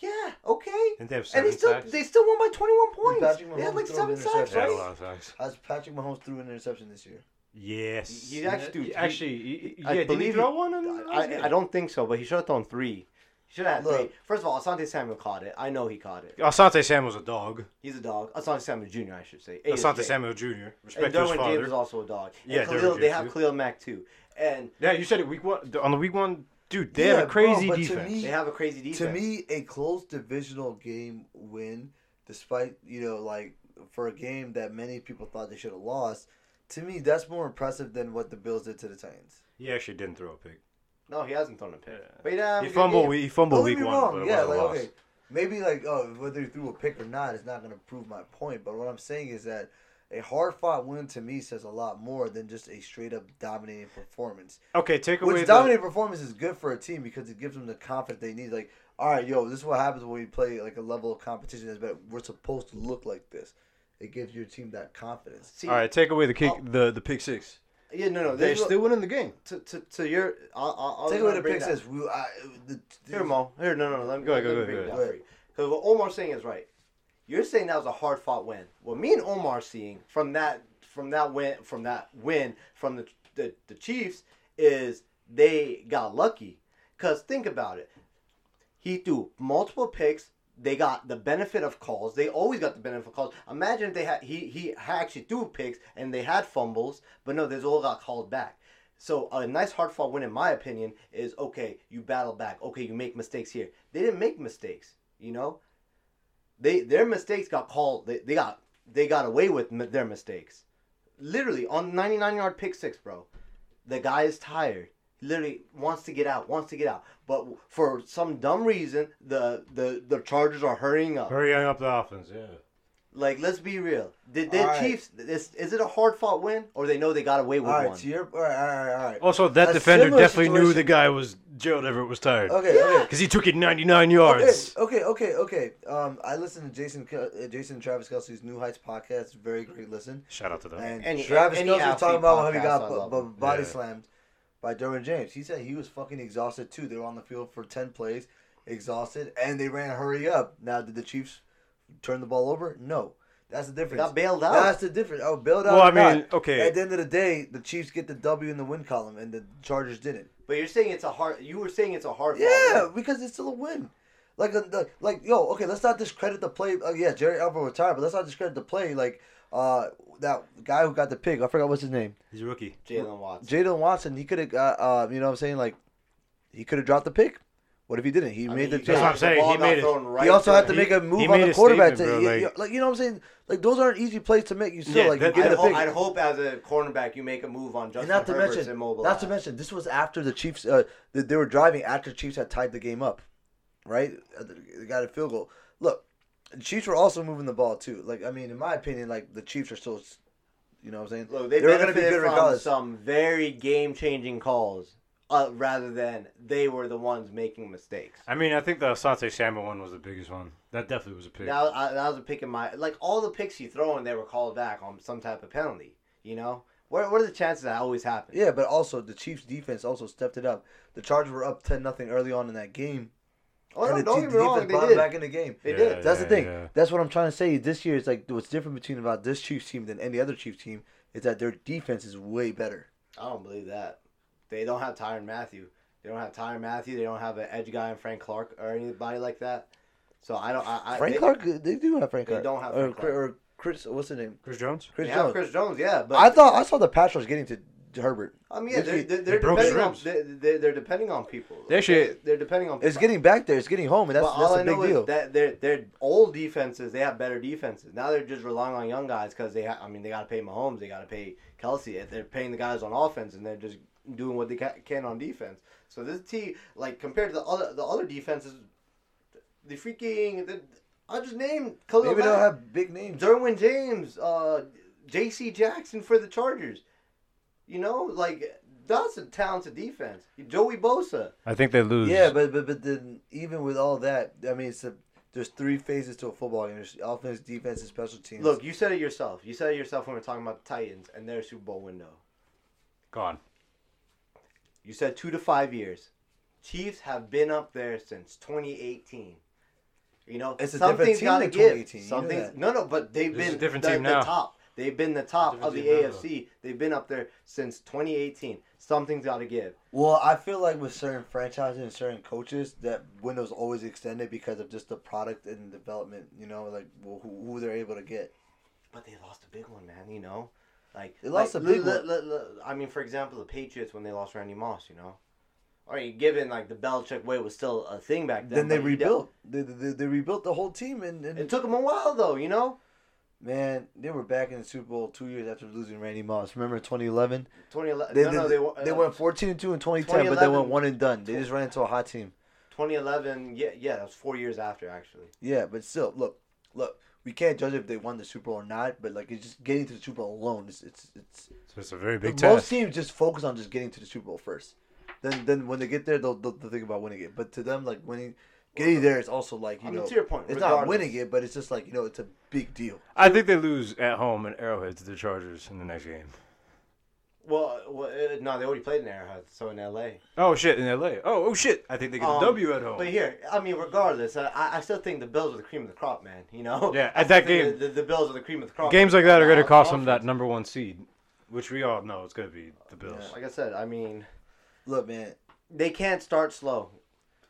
Yeah, okay. Didn't they have And they still sacks? they still won by 21 points. Patrick They had Mahomes like threw seven an sacks, interception. They had a right? lot of sacks. As Patrick Mahomes threw an interception this year. Yes. He actually- he- actually, he- he- I yeah, did he believe throw he- one? In the last I, game? I don't think so, but he should have thrown three. He should have had three. Look. First of all, Asante Samuel caught it. I know he caught it. Asante Samuel's a dog. He's a dog. Asante Samuel Jr. I should say. Asante ASJ. Samuel Jr. And Respect to his Derwin father. James is also a dog. And Yeah, Khalil, Derwin they James have too. Khalil Mack too, and Yeah, you said it week one. On the week one, dude, they Yeah, have a crazy bro, to defense. me- they have a crazy defense. To me, a close divisional game win, despite you know, like for a game that many people thought they should have lost, to me that's more impressive than what the Bills did to the Titans. he actually didn't throw a pick. no, he hasn't thrown a pick. Yeah. But he, didn't He fumbled. game. He fumbled Don't week one. wrong, but yeah, like okay, maybe like oh whether he threw a pick or not is not going to prove my point. But what I'm saying is that a hard fought win to me says a lot more than just a straight up dominating performance. Okay, take away Which the. dominating performance is good for a team because it gives them the confidence they need. Like, all right, yo, this is what happens when we play like a level of competition that's better. We're supposed to look like this. It gives your team that confidence. See, All right, take away the kick, Oh. the the pick six. Yeah, no, no. They're This is still winning the game. to, to to your. I'll, I'll, I'll Take away the pick that. says. We, I, the, Here, Mo. Here, no, no. no. Let me Go ahead, let go me ahead, break go it ahead. down for you. Because what Omar's saying is right. You're saying that was a hard fought win. What me and Omar are seeing from that from that win from that win from the the, the Chiefs is they got lucky. Cause think about it. He threw multiple picks. They got the benefit of calls. They always got the benefit of calls. Imagine if they had he he actually threw picks and they had fumbles, but no, they all got called back. So a nice hard fought win, in my opinion, is okay. You battle back. Okay, you make mistakes here. They didn't make mistakes. You know, they their mistakes got called. They, they got they got away with m- their mistakes. Literally on 99 yard pick six, bro. The guy is tired. Literally wants to get out. Wants to get out. But for some dumb reason, the the the Chargers are hurrying up. Hurrying up the offense, yeah. Like, let's be real. Did the All right. Chiefs? Is, is it a hard fought win, or they know they got away with all right, one? so you're all right, all right, all right. Also, that A defender similar definitely knew the guy was Gerald Everett was tired. Okay, okay. Because he took it 99 yards. Okay, okay, okay, okay. Um, I listened to Jason, uh, Jason and Travis Kelce's New Heights podcast. Very great listen. Shout out to them. And Any- Travis any Kelce was athlete talking about how he got I bu- love bu- him. body Yeah. slammed by Derwin James. He said he was fucking exhausted too. They were on the field for ten plays, exhausted, and they ran hurry up. Now, did the Chiefs turn the ball over? No. That's the They difference. got bailed out. That's the difference. Oh, bailed out. Well, I mean, not. okay. At the end of the day, the Chiefs get the W in the win column, and the Chargers didn't. but you're saying it's a hard. You were saying it's a hard. fought Yeah, win. because it's still a win. Like, uh, like, yo, okay, let's not discredit the play. Uh, yeah, Gerald Everett retired, but let's not discredit the play. Like, uh, that guy who got the pick, I forgot what's his name. He's a rookie. Jaylen Watson. Jaylen Watson. He could have got, uh, you know, what I'm saying, like, he could have dropped the pick. What if he didn't? He I made mean, the he change. That's what I'm saying, he made it- right he also had to make a He move on the quarterback. To, bro, you- you- like- like, you know what I'm saying? Like, those aren't easy plays to make. You still, Yeah, like, that- you I'd get the hope, pick. I'd hope as a cornerback you make a move on Justin and not to Herbert's mention, immobilized. not to mention, this was after the Chiefs. Uh, they, they were driving after the Chiefs had tied the game up, right? Uh, They got a field goal. Look, the Chiefs were also moving the ball too. Like, I mean, in my opinion, like the Chiefs are still, you know, what I'm saying Look, they, they were gonna be benefited good from regardless. some very game-changing calls, uh, rather than they were the ones making mistakes. I mean, I think the Asante Samuel one was the biggest one. That definitely was a pick. That, I, that was a pick in my like all the picks you throw in, they were called back on some type of penalty. You know, what what are the chances that always happens? Yeah, but also the Chiefs defense also stepped it up. The Chargers were up ten nothing early on in that game, Oh, and no, the, don't Chiefs- get me wrong, defense they brought did. back in the game. They Yeah, did. That's the thing. yeah. That's what I'm trying to say. This year, it's like what's different between about this Chiefs team than any other Chiefs team is that their defense is way better. I don't believe that. They don't have Tyrann Mathieu. They don't have Tyrann Mathieu. They don't have an edge guy in Frank Clark or anybody like that. So I don't. I, I, Frank they, Clark, they do have Frank they Clark. don't have or, Clark. or Chris. What's his name? Chris Jones? Chris They have Jones. Chris Jones, yeah, but I thought I saw the pass rush getting to Herbert. I mean, yeah, they're, They- they're, they they're depending on they're, they're, they're depending on people. They actually- they're depending on. It's getting back there. It's getting home, and that's But that's all a I big know deal. is that their their old defenses they have better defenses. Now they're just relying on young guys because they ha- I mean they got to pay Mahomes, they got to pay Kelce. They're paying the guys on offense, and they're just doing what they can on defense. So this team, like compared to the other the other defenses, the freaking the, I just named Khalil Maybe Mack, they'll have big names. Derwin James, uh, J.C. Jackson for the Chargers. You know, like that's a talented defense. Joey Bosa. I think they lose. Yeah, but but but then even with all that, I mean, it's a, there's three phases to a football game: there's offense, defense, and special teams. Look, you said it yourself. You said it yourself when we are talking about the Titans and their Super Bowl window. Gone. You said two to five years. Chiefs have been up there since 2018. You know, It's a different team gotta than give. 2018, you know Something's no, no, but they've This been a different the, team the now. top. They've been the top of the team now, AFC. They've been up there since 2018. Something's got to give. Well, I feel like with certain franchises and certain coaches, that window's always extended because of just the product and development. You know, like well, who, who they're able to get. But they lost a big one, man. You know, like They lost like, a big li- one. li- li- I mean, for example, the Patriots when they lost Randy Moss. You know, I mean, given like the Belichick way was still a thing back then. Then they but he de- rebuilt. They, they, they rebuilt the whole team, and, and It took them a while though. You know, man, they were back in the Super Bowl two years after losing Randy Moss. Remember 2011? 2011. They, no, they, no, they, wa- they uh, went 14 and two in 2010, but they went one and done. They just ran into a hot team. 2011. Yeah, yeah, that was four years after actually. Yeah, but still, look, look. We can't judge if they won the Super Bowl or not, but like it's just getting to the Super Bowl alone. It's it's it's So it's a very big most task. teams just focus on just getting to the Super Bowl first. Then then when they get there, they'll, they'll, they'll think about winning it. But to them, like winning, getting there is also like you I mean, know, to your point, it's not winning it, but it's just like you know, it's a big deal. I think they lose at home in Arrowhead to the Chargers in the next game. Well, well uh, no, they already played in Arrowhead, so in L.A. Oh shit, in L.A. Oh oh shit, I think they get a Um, W at home. But here, I mean, regardless, I, I still think the Bills are the cream of the crop, man. You know? Yeah, (laughs) at that still think game- the, the, the Bills are the cream of the crop. Games like that are going to Uh, cost them that number one seed, which we all know it's going to be the Bills. Yeah. Like I said, I mean, Look, man. they can't start slow.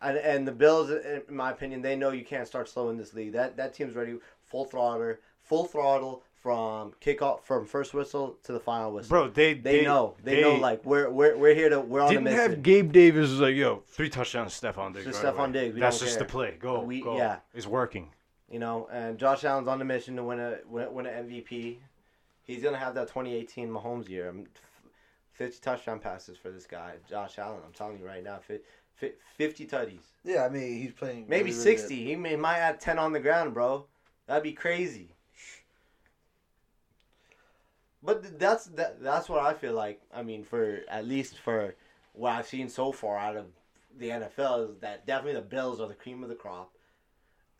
And, and the Bills, in my opinion, they know you can't start slow in this league. That that team's ready, full throttle, full throttle from kickoff, from first whistle to the final whistle. Bro, they they, know, they, know, like we're we're we're here to we're on didn't the mission. have Gabe Davis was like, yo, three touchdowns, Stefon Diggs. Just right Stefon away. Diggs, we That's don't just care. the play. Go, We- go. yeah. it's working. you know, and Josh Allen's on the mission to win a win, win an MVP. He's gonna have that 2018 Mahomes year. Um, 50 touchdown passes for this guy, Josh Allen. I'm telling you right now, fi- fi- 50 tutties, Yeah, I mean he's playing maybe really, really 60. He may, might add 10 on the ground, bro. That'd be crazy. But that's that, that's what I feel like. I mean, for at least for what I've seen so far out of the NFL is that definitely the Bills are the cream of the crop.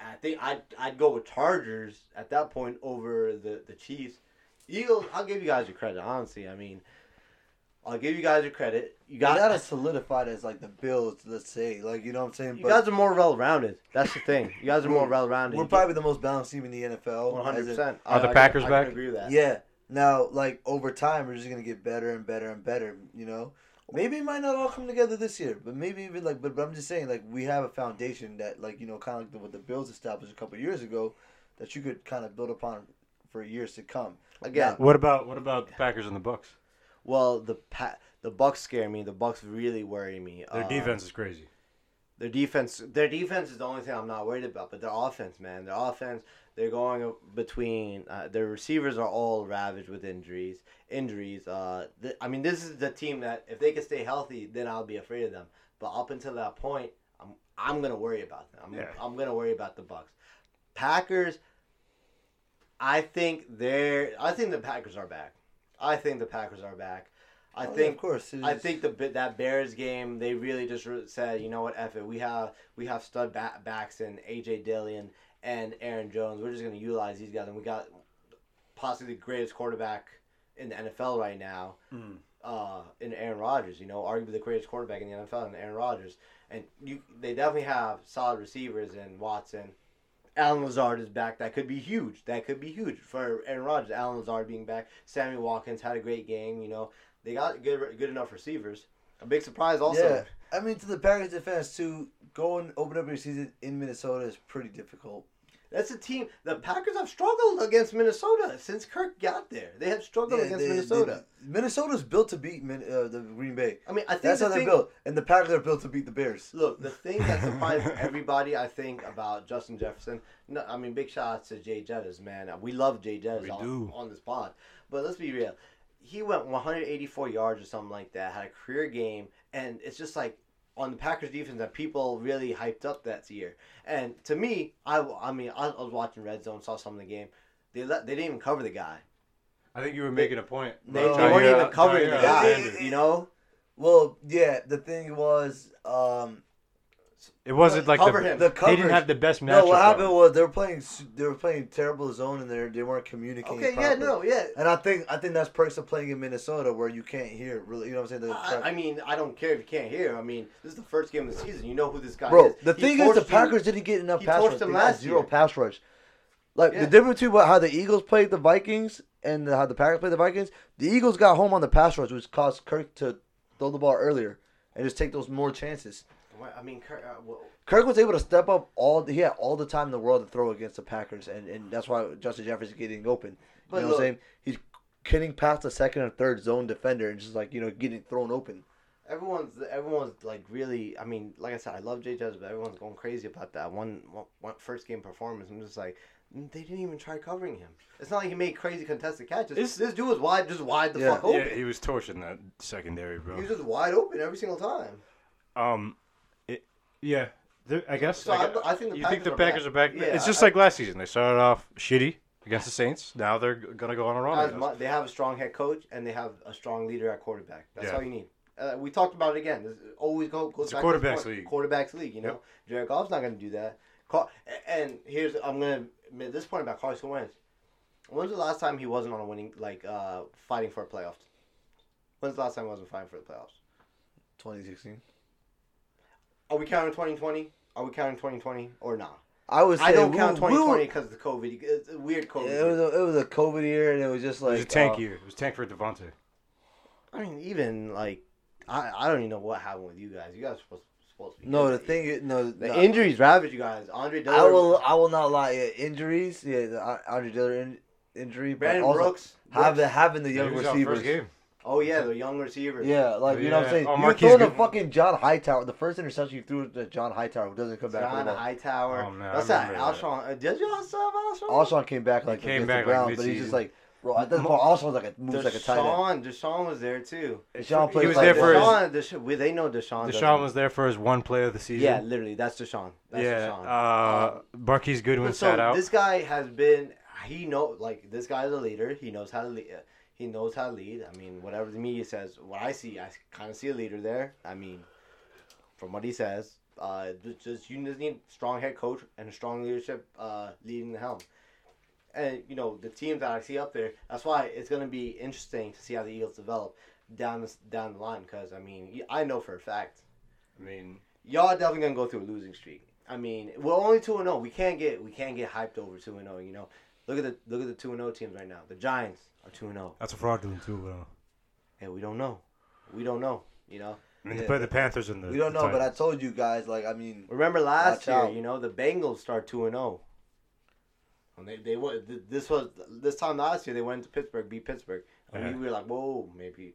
I think I'd I'd go with Chargers at that point over the the Chiefs. Eagles, I'll give you guys your credit. Honestly, I mean, I'll give you guys your credit. You You got gotta solidify it as like the Bills, let's say. Like you know what I'm saying? you guys are more well rounded. That's the thing. You guys are more well rounded. we're probably the most balanced team in the NFL. one hundred as in- percent. Are the Packers back? I agree with that. Yeah. Now, like over time, we're just gonna get better and better and better. You know, maybe it might not all come together this year, but maybe even like, but, but I'm just saying, like we have a foundation that, like you know, kind of like the, what the Bills established a couple of years ago, that you could kind of build upon for years to come. Again, What about what about the Packers and the Bucks? well, the pa- the Bucks scare me. The Bucks really worry me. Their Uh, defense is crazy. Their defense, their defense is the only thing I'm not worried about. But their offense, man, their offense, they're going between. Uh, their receivers are all ravaged with injuries. Injuries. Uh, th- I mean, this is the team that if they can stay healthy, then I'll be afraid of them. But up until that point, I'm I'm gonna worry about them. I'm, Yeah. I'm gonna worry about the Bucks. Packers. I think they're. I think the Packers are back. I think the Packers are back. I Oh, yeah, think of course, I think the bit that Bears game, they really just said, you know what, F it. We have we have stud ba- backs in AJ Dillon and Aaron Jones. We're just gonna utilize these guys, and we got possibly the greatest quarterback in the NFL right now, Mm. uh, in Aaron Rodgers. You know, arguably the greatest quarterback in the NFL, in Aaron Rodgers. And you, they definitely have solid receivers in Watson. Allen Lazard is back. That could be huge. That could be huge for Aaron Rodgers. Allen Lazard being back. Sammy Watkins had a great game. You know, they got good good enough receivers. A big surprise also. Yeah, I mean, to the Packers defense to go and open up your season in Minnesota is pretty difficult. That's a team. The Packers have struggled against Minnesota since Kirk got there. They have struggled Yeah, against they- Minnesota. they- Minnesota's built to beat Min, uh, the Green Bay. I mean, I think That's the how they're built, and the Packers are built to beat the Bears. Look, the thing that surprised (laughs) everybody, I think, about Justin Jefferson. No, I mean, big shout out to Jay Jettis, man. We love Jay Jettis We on, do. on this pod, but let's be real. He went 184 yards or something like that. Had a career game, and it's just like on the Packers defense that people really hyped up that year. And to me, I, I mean, I, I was watching Red Zone, saw some of the game. They let, they didn't even cover the guy. I think you were making a point. They, No. they weren't Jair- even covering the guy. You know, Well, yeah, the thing was, um, It wasn't like Cover the, him. the they didn't have the best matchup. no, what happened though. was they were playing, they were playing terrible zone, and they they weren't communicating. okay, yeah, no, yeah. And I think I think that's perks of playing in Minnesota where you can't hear really. You know what I'm saying? The I, I mean, I don't care if you can't hear. I mean, this is the first game of the season. You know who this guy Bro, is. the He thing is, the torched you- Packers didn't get enough he pass rush. them They last zero year. pass rush. Like Yeah. the difference between what- how the Eagles played the Vikings and how the Packers played the Vikings, the Eagles got home on the pass rush, which caused Kirk to throw the ball earlier and just take those more chances. Well, I mean, Kurt, uh, well, Kirk was able to step up all. He had all the time in the world to throw against the Packers, and, and that's why Justin Jefferson getting open. You But know what I'm saying? He's getting past the second or third zone defender and just like you know getting thrown open. everyone's everyone's like really. I mean, like I said, I love Jay Judge, but everyone's going crazy about that one, one, one first game performance. I'm just like, mm, they didn't even try covering him. It's not like he made crazy contested catches. It's- this dude was wide, just wide the Yeah. fuck open. Yeah, he was torching that secondary, bro. he was just wide open every single time. Um, it, yeah, there- I guess. So I, I- gu- I think the you think the Packers Packers are are back? back. Yeah, it's just I- like last season. They started off shitty against the Saints. Now they're g- gonna go on a run. I As guess. mu- they have a strong head coach and they have a strong leader at quarterback. That's Yeah. all you need. Uh, we talked about it again. This always go goes It's a back to the quarterbacks point. league. Quarterbacks league. You know, Jared Goff's not going to do that. Car- and here's I'm going to admit this point about Carson Wentz. When's the last time he wasn't on a winning like uh fighting for a playoff? When's the last time I wasn't fighting for the playoffs? 2016. Are we counting 2020? Are we counting 2020 or not? I would say I don't count 2020 because of the COVID. It's a weird COVID. It was a, it was a COVID year, and it was just like It like was a tank uh, year. It was tank for DeVonta. I mean, even like, I, I don't even know what happened with you guys. You guys were supposed, supposed to be. No, good. the thing is, no, the no, injuries ravaged you guys. Andre Dillard, I will I will not lie. Yeah, injuries, yeah, the An- Andre Dillard in, injury, Brandon Brooks. having Brooks. having the young receivers. first game. Oh yeah, the young receivers. Yeah, like you know what I'm saying. Oh, You're Marquise throwing a Goodwin. fucking John Hightower. The first interception you threw to John Hightower, who doesn't come back. John with the ball. Hightower. Oh, man, I That's that remember that. Alshon. Uh, did you also have Alshon? Alshon came back like came against back, the like, Browns, but he's mid-season. just like, bro, at this point, Alshon's like a moves like a tight end. DeSean, DeSean was there too. DeSean He plays was like there that. for his- DeSean, DeSean, we- they know DeSean. DeSean doesn't- was there for his one play of the season. Yeah, literally, that's DeSean. That's yeah. DeSean. Uh, Marquise Goodwin But so sat out. this guy has been. He know like this guy is a leader. He knows how to lead. He knows how to lead. I mean, whatever the media says, what I see, I kind of see a leader there. I mean, from what he says, uh, just, you just need a strong head coach and a strong leadership uh, leading the helm. And you know the teams that I see up there. That's why it's going to be interesting to see how the Eagles develop down this down the line. Because I mean, I know for a fact I mean, y'all are definitely gonna go through a losing streak. I mean, we're only two and zero. We can't get we can't get hyped over two and zero. You know, look at the look at the two and zero teams right now. The Giants are two and zero. that's a fraud doing too. But, uh, we don't know. We don't know. You know. I mean, Yeah. they play the Panthers in the. We don't the know, but I told you guys, like, I mean, Remember last year? out. You know, the Bengals start two and zero. And they they wa- this was this time last year they went to Pittsburgh, beat Pittsburgh, and Yeah. we were like, whoa, maybe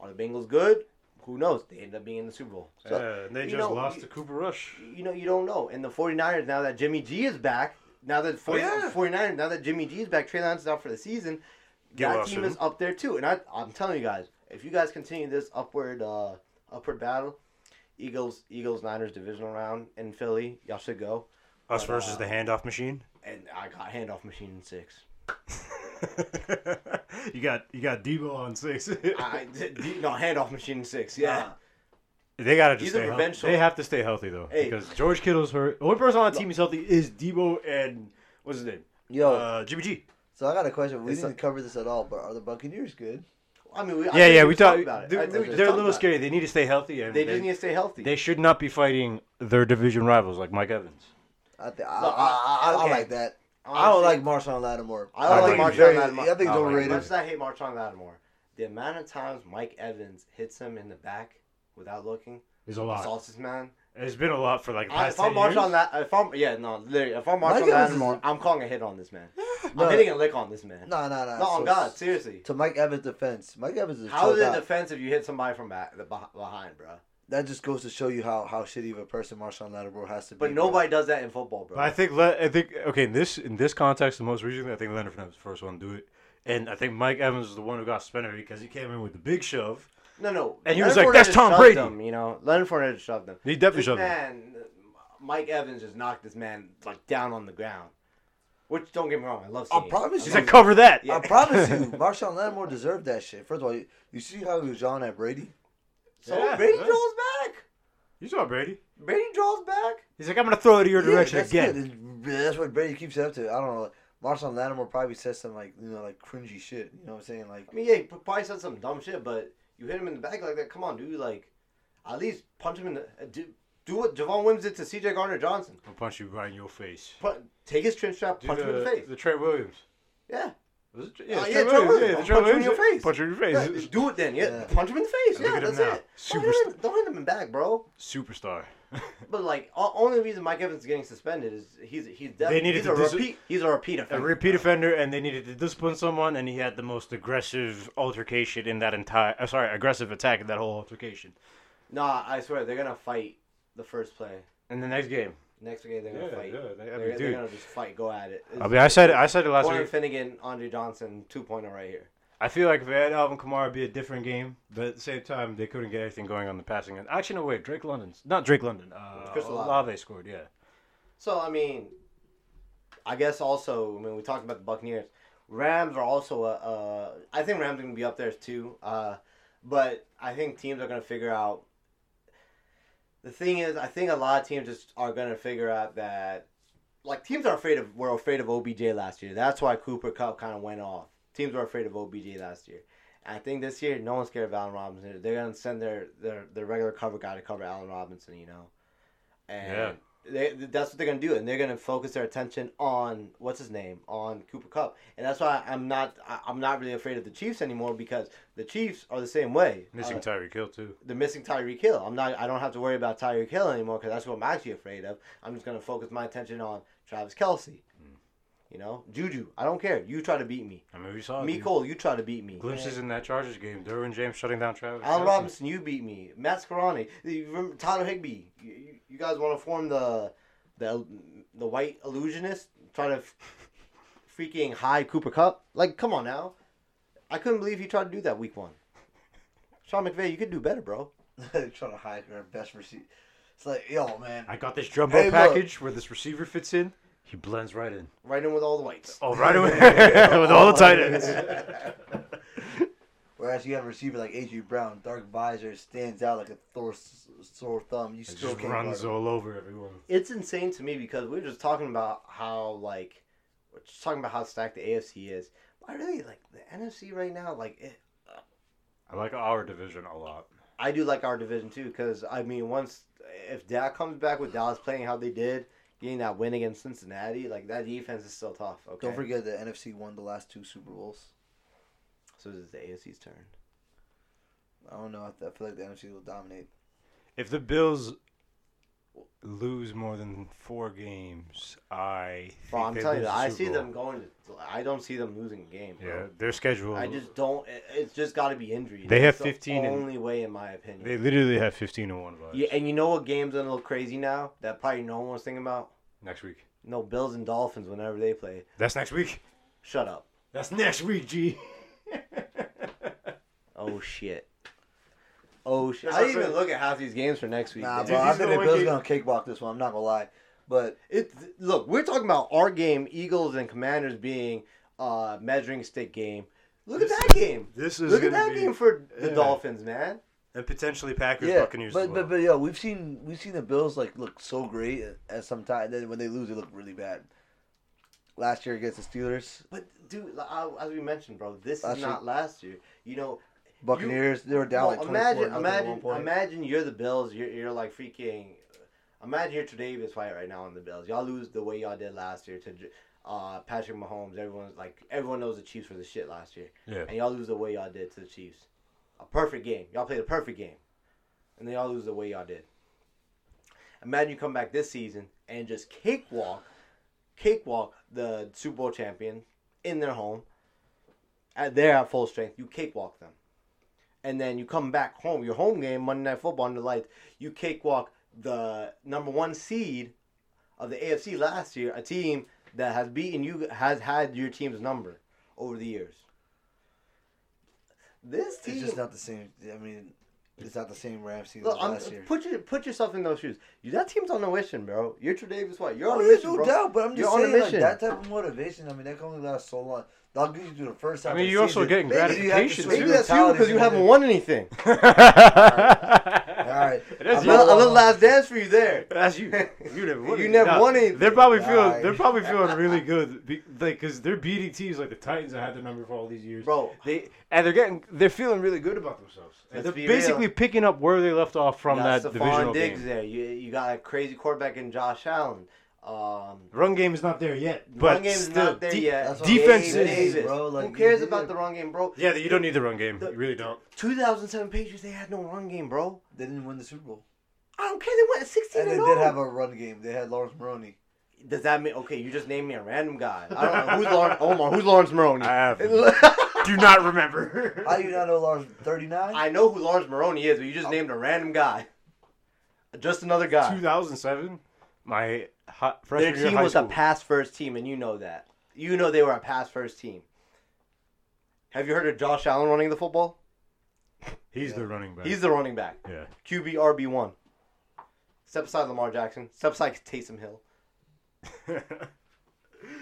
are the Bengals good? Who knows? They end up being in the Super Bowl. So, yeah, and they just know, lost you- to Cooper Rush. you know, you don't know. And the 49ers, now that Jimmy G is back, now that 40, yeah. 49ers, now that Jimmy G is back, Trey Lance is out for the season, Get that team is up there too. And I, I'm telling you guys, if you guys continue this upward uh, upward battle, Eagles, Eagles, Niners divisional round in Philly, y'all should go. Us But, versus uh, the handoff machine. And I got handoff machine in six. (laughs) you got you got Deebo on six. I, d- (laughs) d- no, handoff machine in six. Yeah. they gotta just stay healthy. They have to stay healthy though Hey. because George Kittle's hurt. The only person on the team who's healthy is Deebo and what's his name? yo, Uh, Jimmy G. so I got a question. We it's didn't cover this at all, but are the Buccaneers good? I mean, we, I Yeah, think yeah, we just talked talked. about it. They're, I they're, think we they're a talked little about it. scary. They need to stay healthy, and They they, just need to stay healthy. they should not be fighting their division rivals like Mike Evans. I think I, Look, I, I, I okay. like that. I don't like Marshon Lattimore. I don't like think Marshon he's very- Lattimore. I think he's I like him. overrated. Much as I hate Marshon Lattimore, the amount of times Mike Evans hits him in the back without looking, There's a lot. assaults this man. It's been a lot for like the I, past if I'm 10 years. Marshon that, if I'm yeah no, literally, if I'm Mike Marshon Evans is- Lattimore, I'm calling a hit on this man. No. I'm hitting a lick on this man. No, no, no. No, on So- God, seriously. To Mike Evans' defense, Mike Evans is a How is chill it guy. defensive you hit somebody from back, the beh- behind, bro? That just goes to show you how, how shitty of a person Marshon Lattimore has to be. But bro. nobody does that in football, bro. But I think Le- I think okay in this in this context, the most recently, I think Leonard Fournette was the first one to do it, and I think Mike Evans was the one who got suspended because he came in with the big shove. No, no. And he was Leonard like, "That's Tom Brady." Him, you know, Leonard Fournette shoved him. He definitely This shoved him. man, Mike Evans just knocked this man like down on the ground. Which don't get me wrong, I love. I Seeing it. promise you- love like, cover that. Yeah. I promise you, (laughs) Marshon Lattimore deserved that shit. First of all, you, you see how he was yawning at Brady? So Yeah, Brady yeah. draws back. You saw Brady. Brady draws back. He's like, I'm gonna throw it in your Yeah, direction that's again. good. That's what Brady keeps it up to. I don't know. Marshon Lattimore probably says some like you know like cringy shit. You know what I'm saying? Like I mean, yeah, he probably said some dumb shit, but you hit him in the back like that. Come on, dude. Like, at least punch him in the. uh, Do, do what Javon Williams did to C.J. Gardner Johnson. I'll punch you right in your face. Put, take his chin strap, Do punch him in the face. The Trey Williams. Yeah. Was it? Uh, Yeah, yeah, Trey Trey Williams. Williams. Yeah, the Trey punch him in your face. Punch him in your Yeah, face. do it then. Yeah, Yeah. punch him in the face. Yeah, that's it. Don't Superstar. hit, him, don't hit him in the back, bro. Superstar. (laughs) But like, o- only reason Mike Evans is getting suspended is he's he's definitely needed he's to a dis- repeat. He's a repeat a offender. repeat offender, and they needed to discipline someone, and he had the most aggressive altercation in that entire. Uh, sorry, aggressive attack in that whole altercation. Nah, I swear they're gonna fight the first play. In the next game. Next game they're gonna Yeah, fight. yeah. They, I They're, mean, they're dude. gonna just fight, go at it. I mean, I said it. I said it last Warren week. Finnegan, Andre Johnson, 2.0 right here. I feel like if they had Alvin Kamara, it'd be a different game. But at the same time, they couldn't get anything going on the passing end. Actually, no, wait. Drake London's not Drake London. Uh, Chris Olave. Olave scored. Yeah. So I mean, I guess also I mean we talked about the Buccaneers. Rams are also a. Uh, I think Rams are gonna be up there too. Uh, but I think teams are gonna figure out. The thing is, I think a lot of teams just are gonna figure out that, like teams are afraid of were afraid of OBJ last year. That's why Cooper Kupp kind of went off. Teams were afraid of OBJ last year, And I think this year, no one's scared of Allen Robinson. They're gonna send their their, their regular cover guy to cover Allen Robinson. You know, and Yeah. they, that's what they're gonna do, and they're gonna focus their attention on what's his name on Cooper Kupp, and that's why I'm not I, I'm not really afraid of the Chiefs anymore because the Chiefs are the same way. Missing Uh, Tyreek Hill too. they're missing Tyreek Hill. I'm not. I don't have to worry about Tyreek Hill anymore because that's what I'm actually afraid of. I'm just gonna focus my attention on Travis Kelce. You know, Juju. I don't care. You try to beat me. I mean, we saw Me the Cole. You try to beat me. glimpses in that Chargers game. Derwin James shutting down Travis. Allen Robinson, you beat me. Matt Scarani, you Tyler Higbee. You, you, you guys want to form the the the white illusionist? Try to f- (laughs) freaking hide Cooper Kupp? Like, come on now. I couldn't believe he tried to do that week one. (laughs) Sean McVay, you could do better, bro. (laughs) trying to hide our best receiver. It's like, yo, man. I got this jumbo Hey, look. package where this receiver fits in. He blends right in. Right in with all the whites. Oh, right in with (laughs) (laughs) all the tight ends. Whereas you have a receiver like A.J. Brown, dark visor, stands out like a Thor sore thumb. You It still just can't runs guard all over everyone. It's insane to me because we were just talking about how like we're just talking about how stacked the AFC is. I really like the NFC right now. Like it, I like our division a lot. I do like our division too because I mean once if Dak comes back with Dallas playing how they did, getting that win against Cincinnati, like that defense is still tough. Okay, Don't forget the NFC won the last two Super Bowls. So this is the AFC's turn. I don't know. I feel like the NFC will dominate. If the Bills lose more than four games, I. Bro, think I'm telling you, I see them going. To, I don't see them losing a game. Yeah, their schedule. I just don't. It, it's just got to be injury. They have That's 15 The and- only way, in my opinion. They literally have 15 and one vibes. Yeah, and you know what game's gonna look crazy now that probably no one was thinking about? Next week. No, Bills and Dolphins whenever they play. That's next week. Shut up. That's next week, G. (laughs) Oh shit. Oh shit. That's I didn't even saying. look at half these games for next week. Nah, bro. bro. I think are the the Bills game- gonna cakewalk this one. I'm not gonna lie, but It look, we're talking about our game, Eagles and Commanders being uh measuring stick game. Look This at that game. This is Look at that be, game for the yeah. Dolphins, man. and potentially Packers yeah, Buccaneers but as well. but but yo, we've seen we've seen the Bills like look so great at some time. and Then when they lose, they look really bad. Last year against the Steelers, But dude, as we mentioned, bro, this Last is year- not last year. You know, Buccaneers, they were down No, like 24 imagine, at one imagine, point. imagine you're the Bills. You're, you're like freaking. Imagine you're Tre'Davious White right now on the Bills. Y'all lose the way y'all did last year to uh, Patrick Mahomes. Everyone's like, everyone knows the Chiefs were the shit last year, yeah. and y'all lose the way y'all did to the Chiefs. A perfect game. Y'all played a perfect game, and then y'all lose the way y'all did. Imagine you come back this season and just cakewalk, cakewalk the Super Bowl champion in their home. At they're at full strength. You cakewalk them and then you come back home, your home game, Monday Night Football under the lights, you cakewalk the number one seed of the AFC last year, a team that has beaten you, has had your team's number over the years. This team, it's just not the same. I mean, it's not the same Rams season look, as I'm, last year. put your put yourself in those shoes. You, that team's on a mission, bro. You're Tre'Davious White. You're Oh, on a yeah, mission, no bro. doubt, but I'm just You're on a saying like, mission. that type of motivation. I mean, that can only last so long. That'll get you through the first half. I mean, of you're also season. getting Maybe you have to gratification, switch Maybe that's you because you haven't won anything. (laughs) All right, is (laughs) A you. little, a little last dance for you there. That's you. (laughs) You never won. You never Nah, won anything. They're probably feeling. They're probably (laughs) feeling really good, be, like because they're beating teams like the Titans that had their number for all these years. Bro, They and they're getting. They're feeling really good about themselves. And Let's they're basically real. picking up where they left off from that got divisional Diggs game. there. You you got a crazy quarterback in Josh Allen. Um, Run game is not there yet, but run game's still, not there de- yet. Defense I'm Gabe saying, Davis. bro. Like, Who cares about the run game, bro? Yeah, you don't need the run game. The- You really don't. 2007 Patriots, they had no run game, bro. They didn't win the Super Bowl, I don't care. They went 16 and and, they 0. did have a run game. They had Laurence Maroney. Does that mean okay? You just named me a random guy. (laughs) I don't know who's Laurence. Omar, who's Laurence Maroney? I have. (laughs) Do not remember. How do you not know Laurence? Thirty nine. I know who Laurence Maroney is, but you just Oh. named a random guy. Just another guy. 2007, my hot Their freshman year of team was school. a pass first team, and you know that. You know they were a pass first team. Have you heard of Josh Allen running the football? He's the running back. He's the running back. yeah. QB RB one. Step aside Lamar Jackson. Step aside Taysom Hill. (laughs)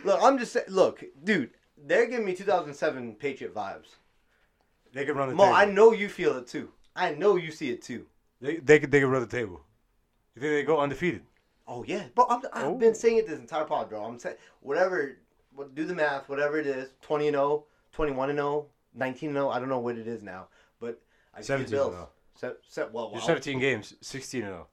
Look, I'm just saying. Look, dude, they're giving me 2007 Patriot vibes. they can run the Mo, table. I know you feel it too. I know you see it too. They they could they could run the table. You think they go undefeated? Oh yeah, bro. I'm, I've Oh. been saying it this entire pod, bro. I'm saying whatever. Do the math. Whatever it is, 20 and 0, 21 and 0, 19 0. I don't know what it is now, but I see 17 Bills. now. Se- se- well, You're. 17 games, 16 and 0.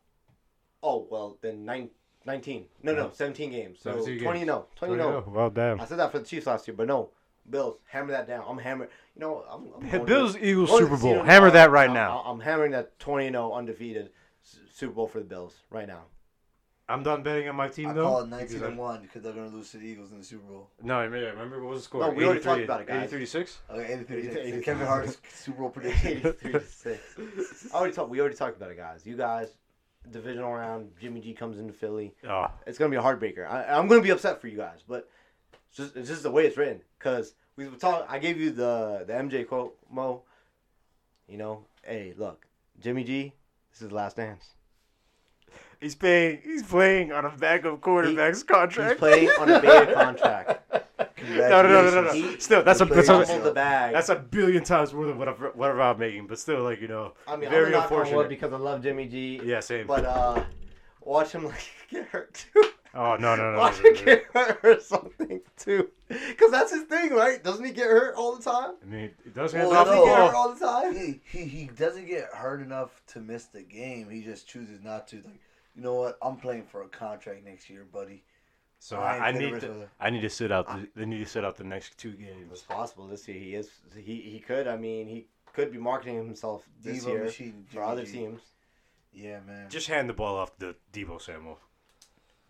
Oh well, then nine, 19. No, no. 17 games. So 17 20 games. 0. 20 0. Well, damn. I said that for the Chiefs last year, but no. Bills, hammer that down. I'm hammering. You know, I'm, I'm (laughs) going Bills to- Eagles going to Super the Bowl. Hammer that right I'm- now. I'm hammering that 20 0 undefeated S- Super Bowl for the Bills right now. I'm done betting on my team I though. call it 19 I- and one because they're gonna lose to the Eagles in the Super Bowl. No, I mean, I remember what was the score? No, we already talked about it, guys. 83 to 6? Okay, 83 83. 86. Kevin Hart's Super Bowl prediction. (laughs) 83 to 6. I already talked, we already talked about it, guys. You guys, divisional round, Jimmy G comes into Philly. Oh, It's gonna be a heartbreaker. I, I'm gonna be upset for you guys, but it's just it's just the way it's written. Cause we were talking. I gave you the the MJ quote, Mo. You know, hey, look, Jimmy G, this is the last dance. He's paying. He's playing on a backup quarterback's He's contract. playing on a beta contract. (laughs) no, no, no, no, no, no. He- Still, that's a that's a, the bag. that's a billion times more than whatever whatever I'm making. But still, like you know, I mean, very I'm unfortunate. because I love Jimmy G. yeah, same. But uh, watch him like (laughs) get hurt too. oh no, no, no. Watch no, him no, no. get hurt or something too. Cause that's his thing, right? Doesn't he get hurt all the time? I mean, it does Well, Doesn't he get hurt all the time? he, he he doesn't get hurt enough to miss the game. He just chooses not to. Like, you know what? I'm playing for a contract next year, buddy. So I I, I need to. I need to sit out. The, they need to sit out the next two games. It's possible this year he is. He he could. I mean, he could be marketing himself this Diva year machine, for other Jimmy G. teams. Yeah, man. Just hand the ball off to Deebo Samuel.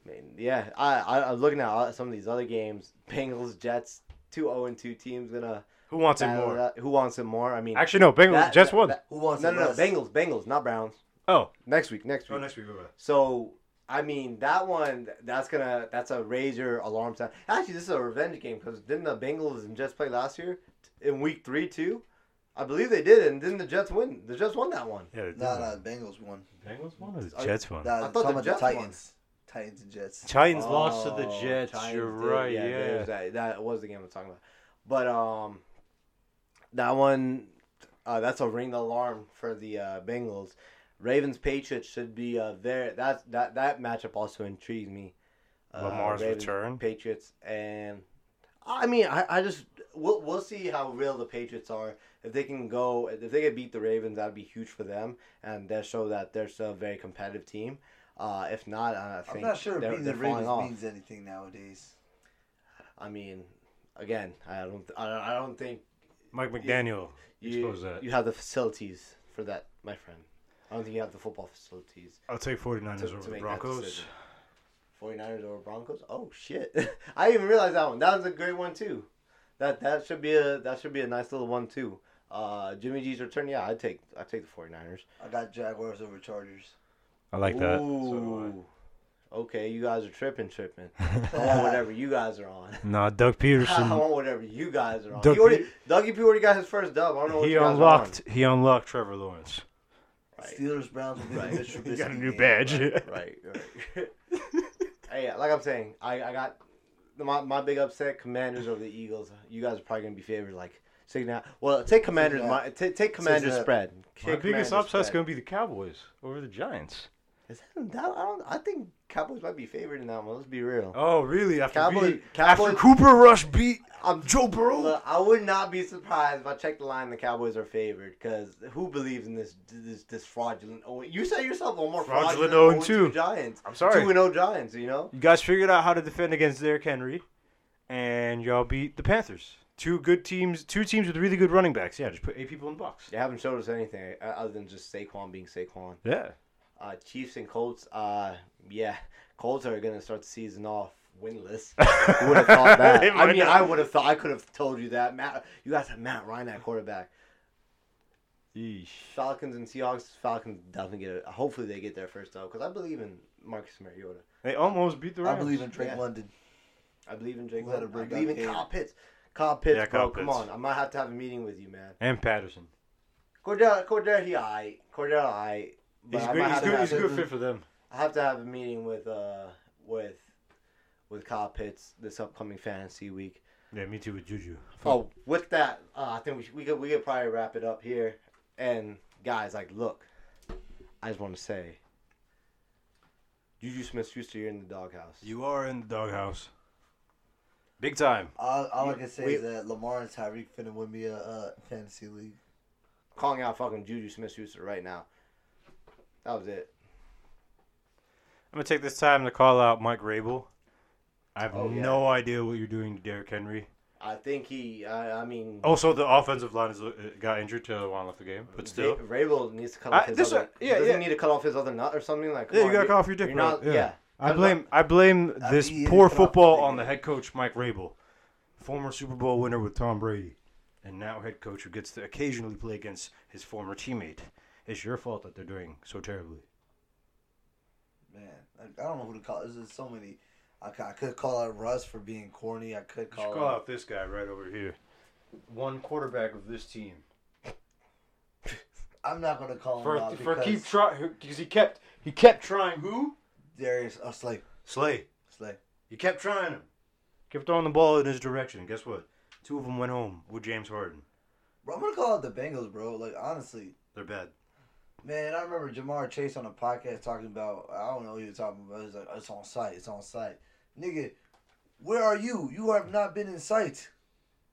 I mean, yeah. I, I I'm looking at some of these other games. Bengals, Jets, two zero and two teams gonna. Who wants it more? that. Who wants it more? I mean, Actually, no. Bengals. that- Jets that- won. that- Who wants no, it no, no. less? Bengals, Bengals, not Browns. Oh. Next week, next week. Oh, next week. Bye-bye. So I mean, that one that's gonna that's a raise your alarm sound. Actually, this is a revenge game because didn't the Bengals and Jets play last year in Week Three too? I believe they did, and didn't the Jets win? The Jets won that one. Yeah. they did Nah, win. nah, the Bengals won. Bengals won or the I- Jets won? Nah, I I'm thought the Jets the won. Titans. Titans and Jets. Titans lost to the Oh, Jets. Giants You're did. right. Yeah, Yeah. there's that that was the game I'm talking about. But um, that one, uh, that's a ring the alarm for the uh, Bengals. Ravens Patriots should be uh there. That's that that matchup also intrigues me. Uh, Lamar's Ravens, return. Patriots, and I mean, I, I just we'll we'll see how real the Patriots are. If they can go, if they can beat the Ravens, that'd be huge for them, and that show that they're still a very competitive team. Uh, if not, I think I'm not sure they're, beating they're the falling Ravens off. means anything nowadays. I mean, again, I don't, I don't, I don't think Mike McDaniel you exposed that. you have the facilities for that, my friend. I don't think you have the football facilities. I'll take 49ers To- over to the Broncos. 49ers over Broncos? Oh shit. (laughs) I didn't even realize that one. That was a great one too. That that should be a that should be a nice little one too. Uh, Jimmy G's return, yeah, I'd take I'd take the 49ers. I got Jaguars over Chargers. I like that. Ooh. okay, you guys are tripping, tripping. (laughs) I want whatever you guys are on. Nah, Doug (laughs) Pederson. I Pederson. want whatever you guys are on. Doug he already, Dougie P already got his first dub. I don't know what he you guys unlocked. He unlocked Trevor Lawrence. Are on. Right. Steelers Browns will be Right. the Mr. He got a new game. badge. right, right. (laughs) hey, like I'm saying, I, I got my, my big upset Commanders over the Eagles. You guys are probably gonna be favored like six and a half. Well, take Commanders. My, take take Commanders and a- spread. My Take biggest Commanders upset's spread. going to be the Cowboys over the Giants. Is that, that, I don't. I think Cowboys might be favored in that one. Let's be real. Oh, really? After Cowboys- beat, Cowboys- after Cooper Rush beat I'm Joe Burrow. Look, I would not be surprised if I checked the line. The Cowboys are favored because who believes in this this this fraudulent? Oh, you said yourself one more Fraudulent fraudulent, 0-2. 0-2 Giants. I'm sorry. two and zero Giants. You know. You guys figured out how to defend against Derrick Henry, and y'all beat the Panthers. Two good teams, two teams with really good running backs. Yeah, just put eight people in the box. They haven't showed us anything uh, other than just Saquon being Saquon. Yeah. Uh, Chiefs and Colts. Uh, yeah, Colts are gonna start the season off winless. (laughs) Who would have thought that? I mean, not. I would have thought. I could have told you that. Matt, you guys have Matt Ryan at quarterback. Yeesh. Falcons and Seahawks. Falcons definitely get it. Hopefully they get their first though, because I believe in Marcus Mariota. They almost beat the Rams. I believe in Drake Yeah. London. I believe in Jake. Who London. I believe in game. Kyle Pitts. Kyle Pitts, Yeah, bro. Kyle Come Pitts. on, I might have to have a meeting with you, man. and Patterson. Cordell, Cordell, he I. Cordell, I. But He's I good. might He's good. have- He's good fit for them. I have to have a meeting with uh with with Kyle Pitts this upcoming fantasy week. Yeah, me too with Juju. Oh, with that, uh, I think we should, we could we could probably wrap it up here. And guys, like, look, I just want to say, Juju Smith-Schuster, you're in the doghouse. You are in the doghouse. Big time. All, all I can say We- is that Lamar and Tyreek finna win me a, a fantasy league. Calling out fucking Juju Smith-Schuster right now. That was it. I'm gonna take this time to call out Mike Vrabel. I have Oh, yeah. no idea what you're doing to Derrick Henry. I think he. I, I mean, Also, the offensive line is, uh, got injured. Taylor Lewan left the game, but still. Ra- Vrabel needs to cut I- off his this other. one- yeah, doesn't yeah. he need to cut off his other nut or something like. Yeah, you gotta cut off your dick, You're bro. not. Yeah. Yeah. I blame I blame I this poor football on the head coach Mike Vrabel, former Super Bowl winner with Tom Brady, and now head coach who gets to occasionally play against his former teammate. It's your fault that they're doing so terribly. Man, I, I don't know who to call. There's so many. I, could- I could call out Russ for being corny. I could call, call out. out this guy right over here. One quarterback of this team. (laughs) I'm not gonna call him For, out for because keep trying because he kept he kept trying who Darius uh, Slay. Slay. Slay. He kept trying him. Kept throwing the ball in his direction. Guess what? Two of them went home with James Harden. Bro, I'm gonna call out the Bengals, bro. Like honestly, They're bad. Man, I remember Ja'Marr Chase on a podcast talking about. I don't know what he was talking about. He's like, it's on site. It's on site, nigga. Where are you? You have not been in sight.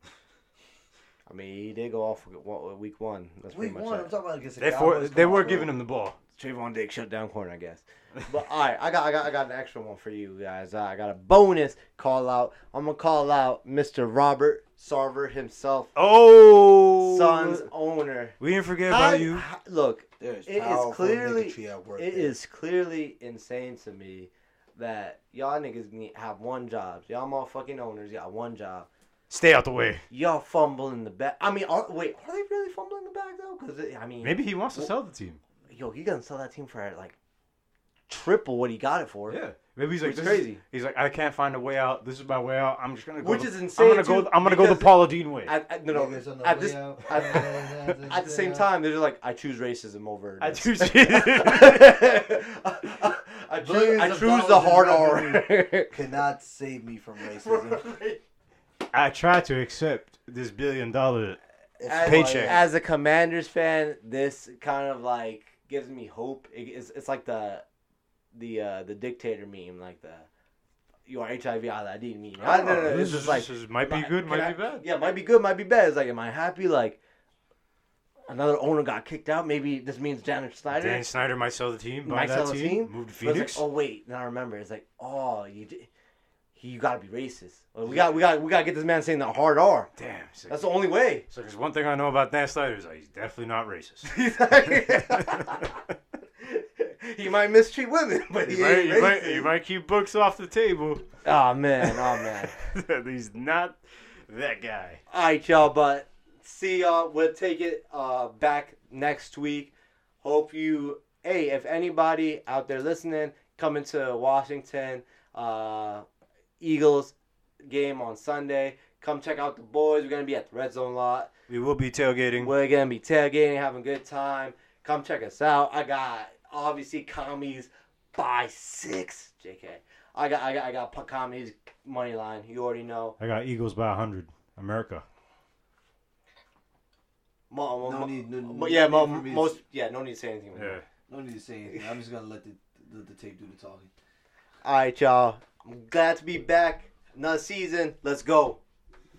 (laughs) I mean, he did go off week one. That's Week pretty much one, it. I'm talking about against the They for, Cowboys. they were giving him the ball. Trevon Diggs shut down corner, I guess. (laughs) But all right, I got, I got, I got an extra one for you guys. I got a bonus call out. I'm gonna call out Mr. Robert Sarver himself, Oh, Suns owner. We didn't forget How- about you. how- look, There's It is clearly- niggatry at work it there. is clearly insane to me that y'all niggas need, have one job. Y'all motherfucking owners got one job. Stay out the way. Y'all fumbling the back. I mean, are, wait, are they really fumbling the back though? Because I mean, Maybe he wants to sell the team. yo, he gonna sell that team for like triple what he got it for. Yeah. Maybe he's like this is is- crazy. he's like, I can't find a way out. This is my way out. I'm just gonna go. Which the- is insane, I'm gonna go. I'm gonna go the Paula Deen way. At, at, no, no. Niggas on the At (laughs) way this, at, at the same time, they're just like, I choose racism over. I choose. I, (laughs) (laughs) I choose, I choose the hard R. revenue. (laughs) Cannot save me from racism. I try to accept this billion dollar. As, Paycheck. as a Commanders fan, this kind of like gives me hope. It, it's, it's like the the uh, the dictator meme, like the you are HIV ID meme. I, no, no, no, this it's is- like this might be good, can might I- be bad. Yeah, might be good, might be bad. It's like, am I happy? Like another owner got kicked out. Maybe this means Janet Snyder Dan Snyder might sell the team. Buy might that sell the team. team. Move to Phoenix. Like, oh wait, now I remember. It's like, oh, you, he, you gotta be racist. Well, we got, we got, we gotta get this man saying the hard R. Damn. That's the only way. so there's one thing I know about Dan Snyder is like, he's definitely not racist. (laughs) (laughs) he might mistreat women, (laughs) but he you, might, ain't you, might, racist. you might keep books off the table. Oh man, oh man. he's not that guy. All right, y'all. But see y'all. We'll take it uh, back next week. Hope you. Hey, if anybody out there listening, coming to Washington, uh, Eagles game on Sunday. Come check out the boys. We're gonna be at the Red Zone lot. We will be tailgating. We're gonna be tailgating, having a good time. Come check us out. I got obviously commies by six. JK. I got I got I got commies money line. You already know. I got Eagles by 100. America. Mo, mo, No mo- need- no- mo- yeah, need mo, for me to most yeah, no need to say anything. Yeah. No need to say anything. I'm just gonna let the let the tape do the talking. All right, y'all. I'm glad to be back. Another season. Let's go.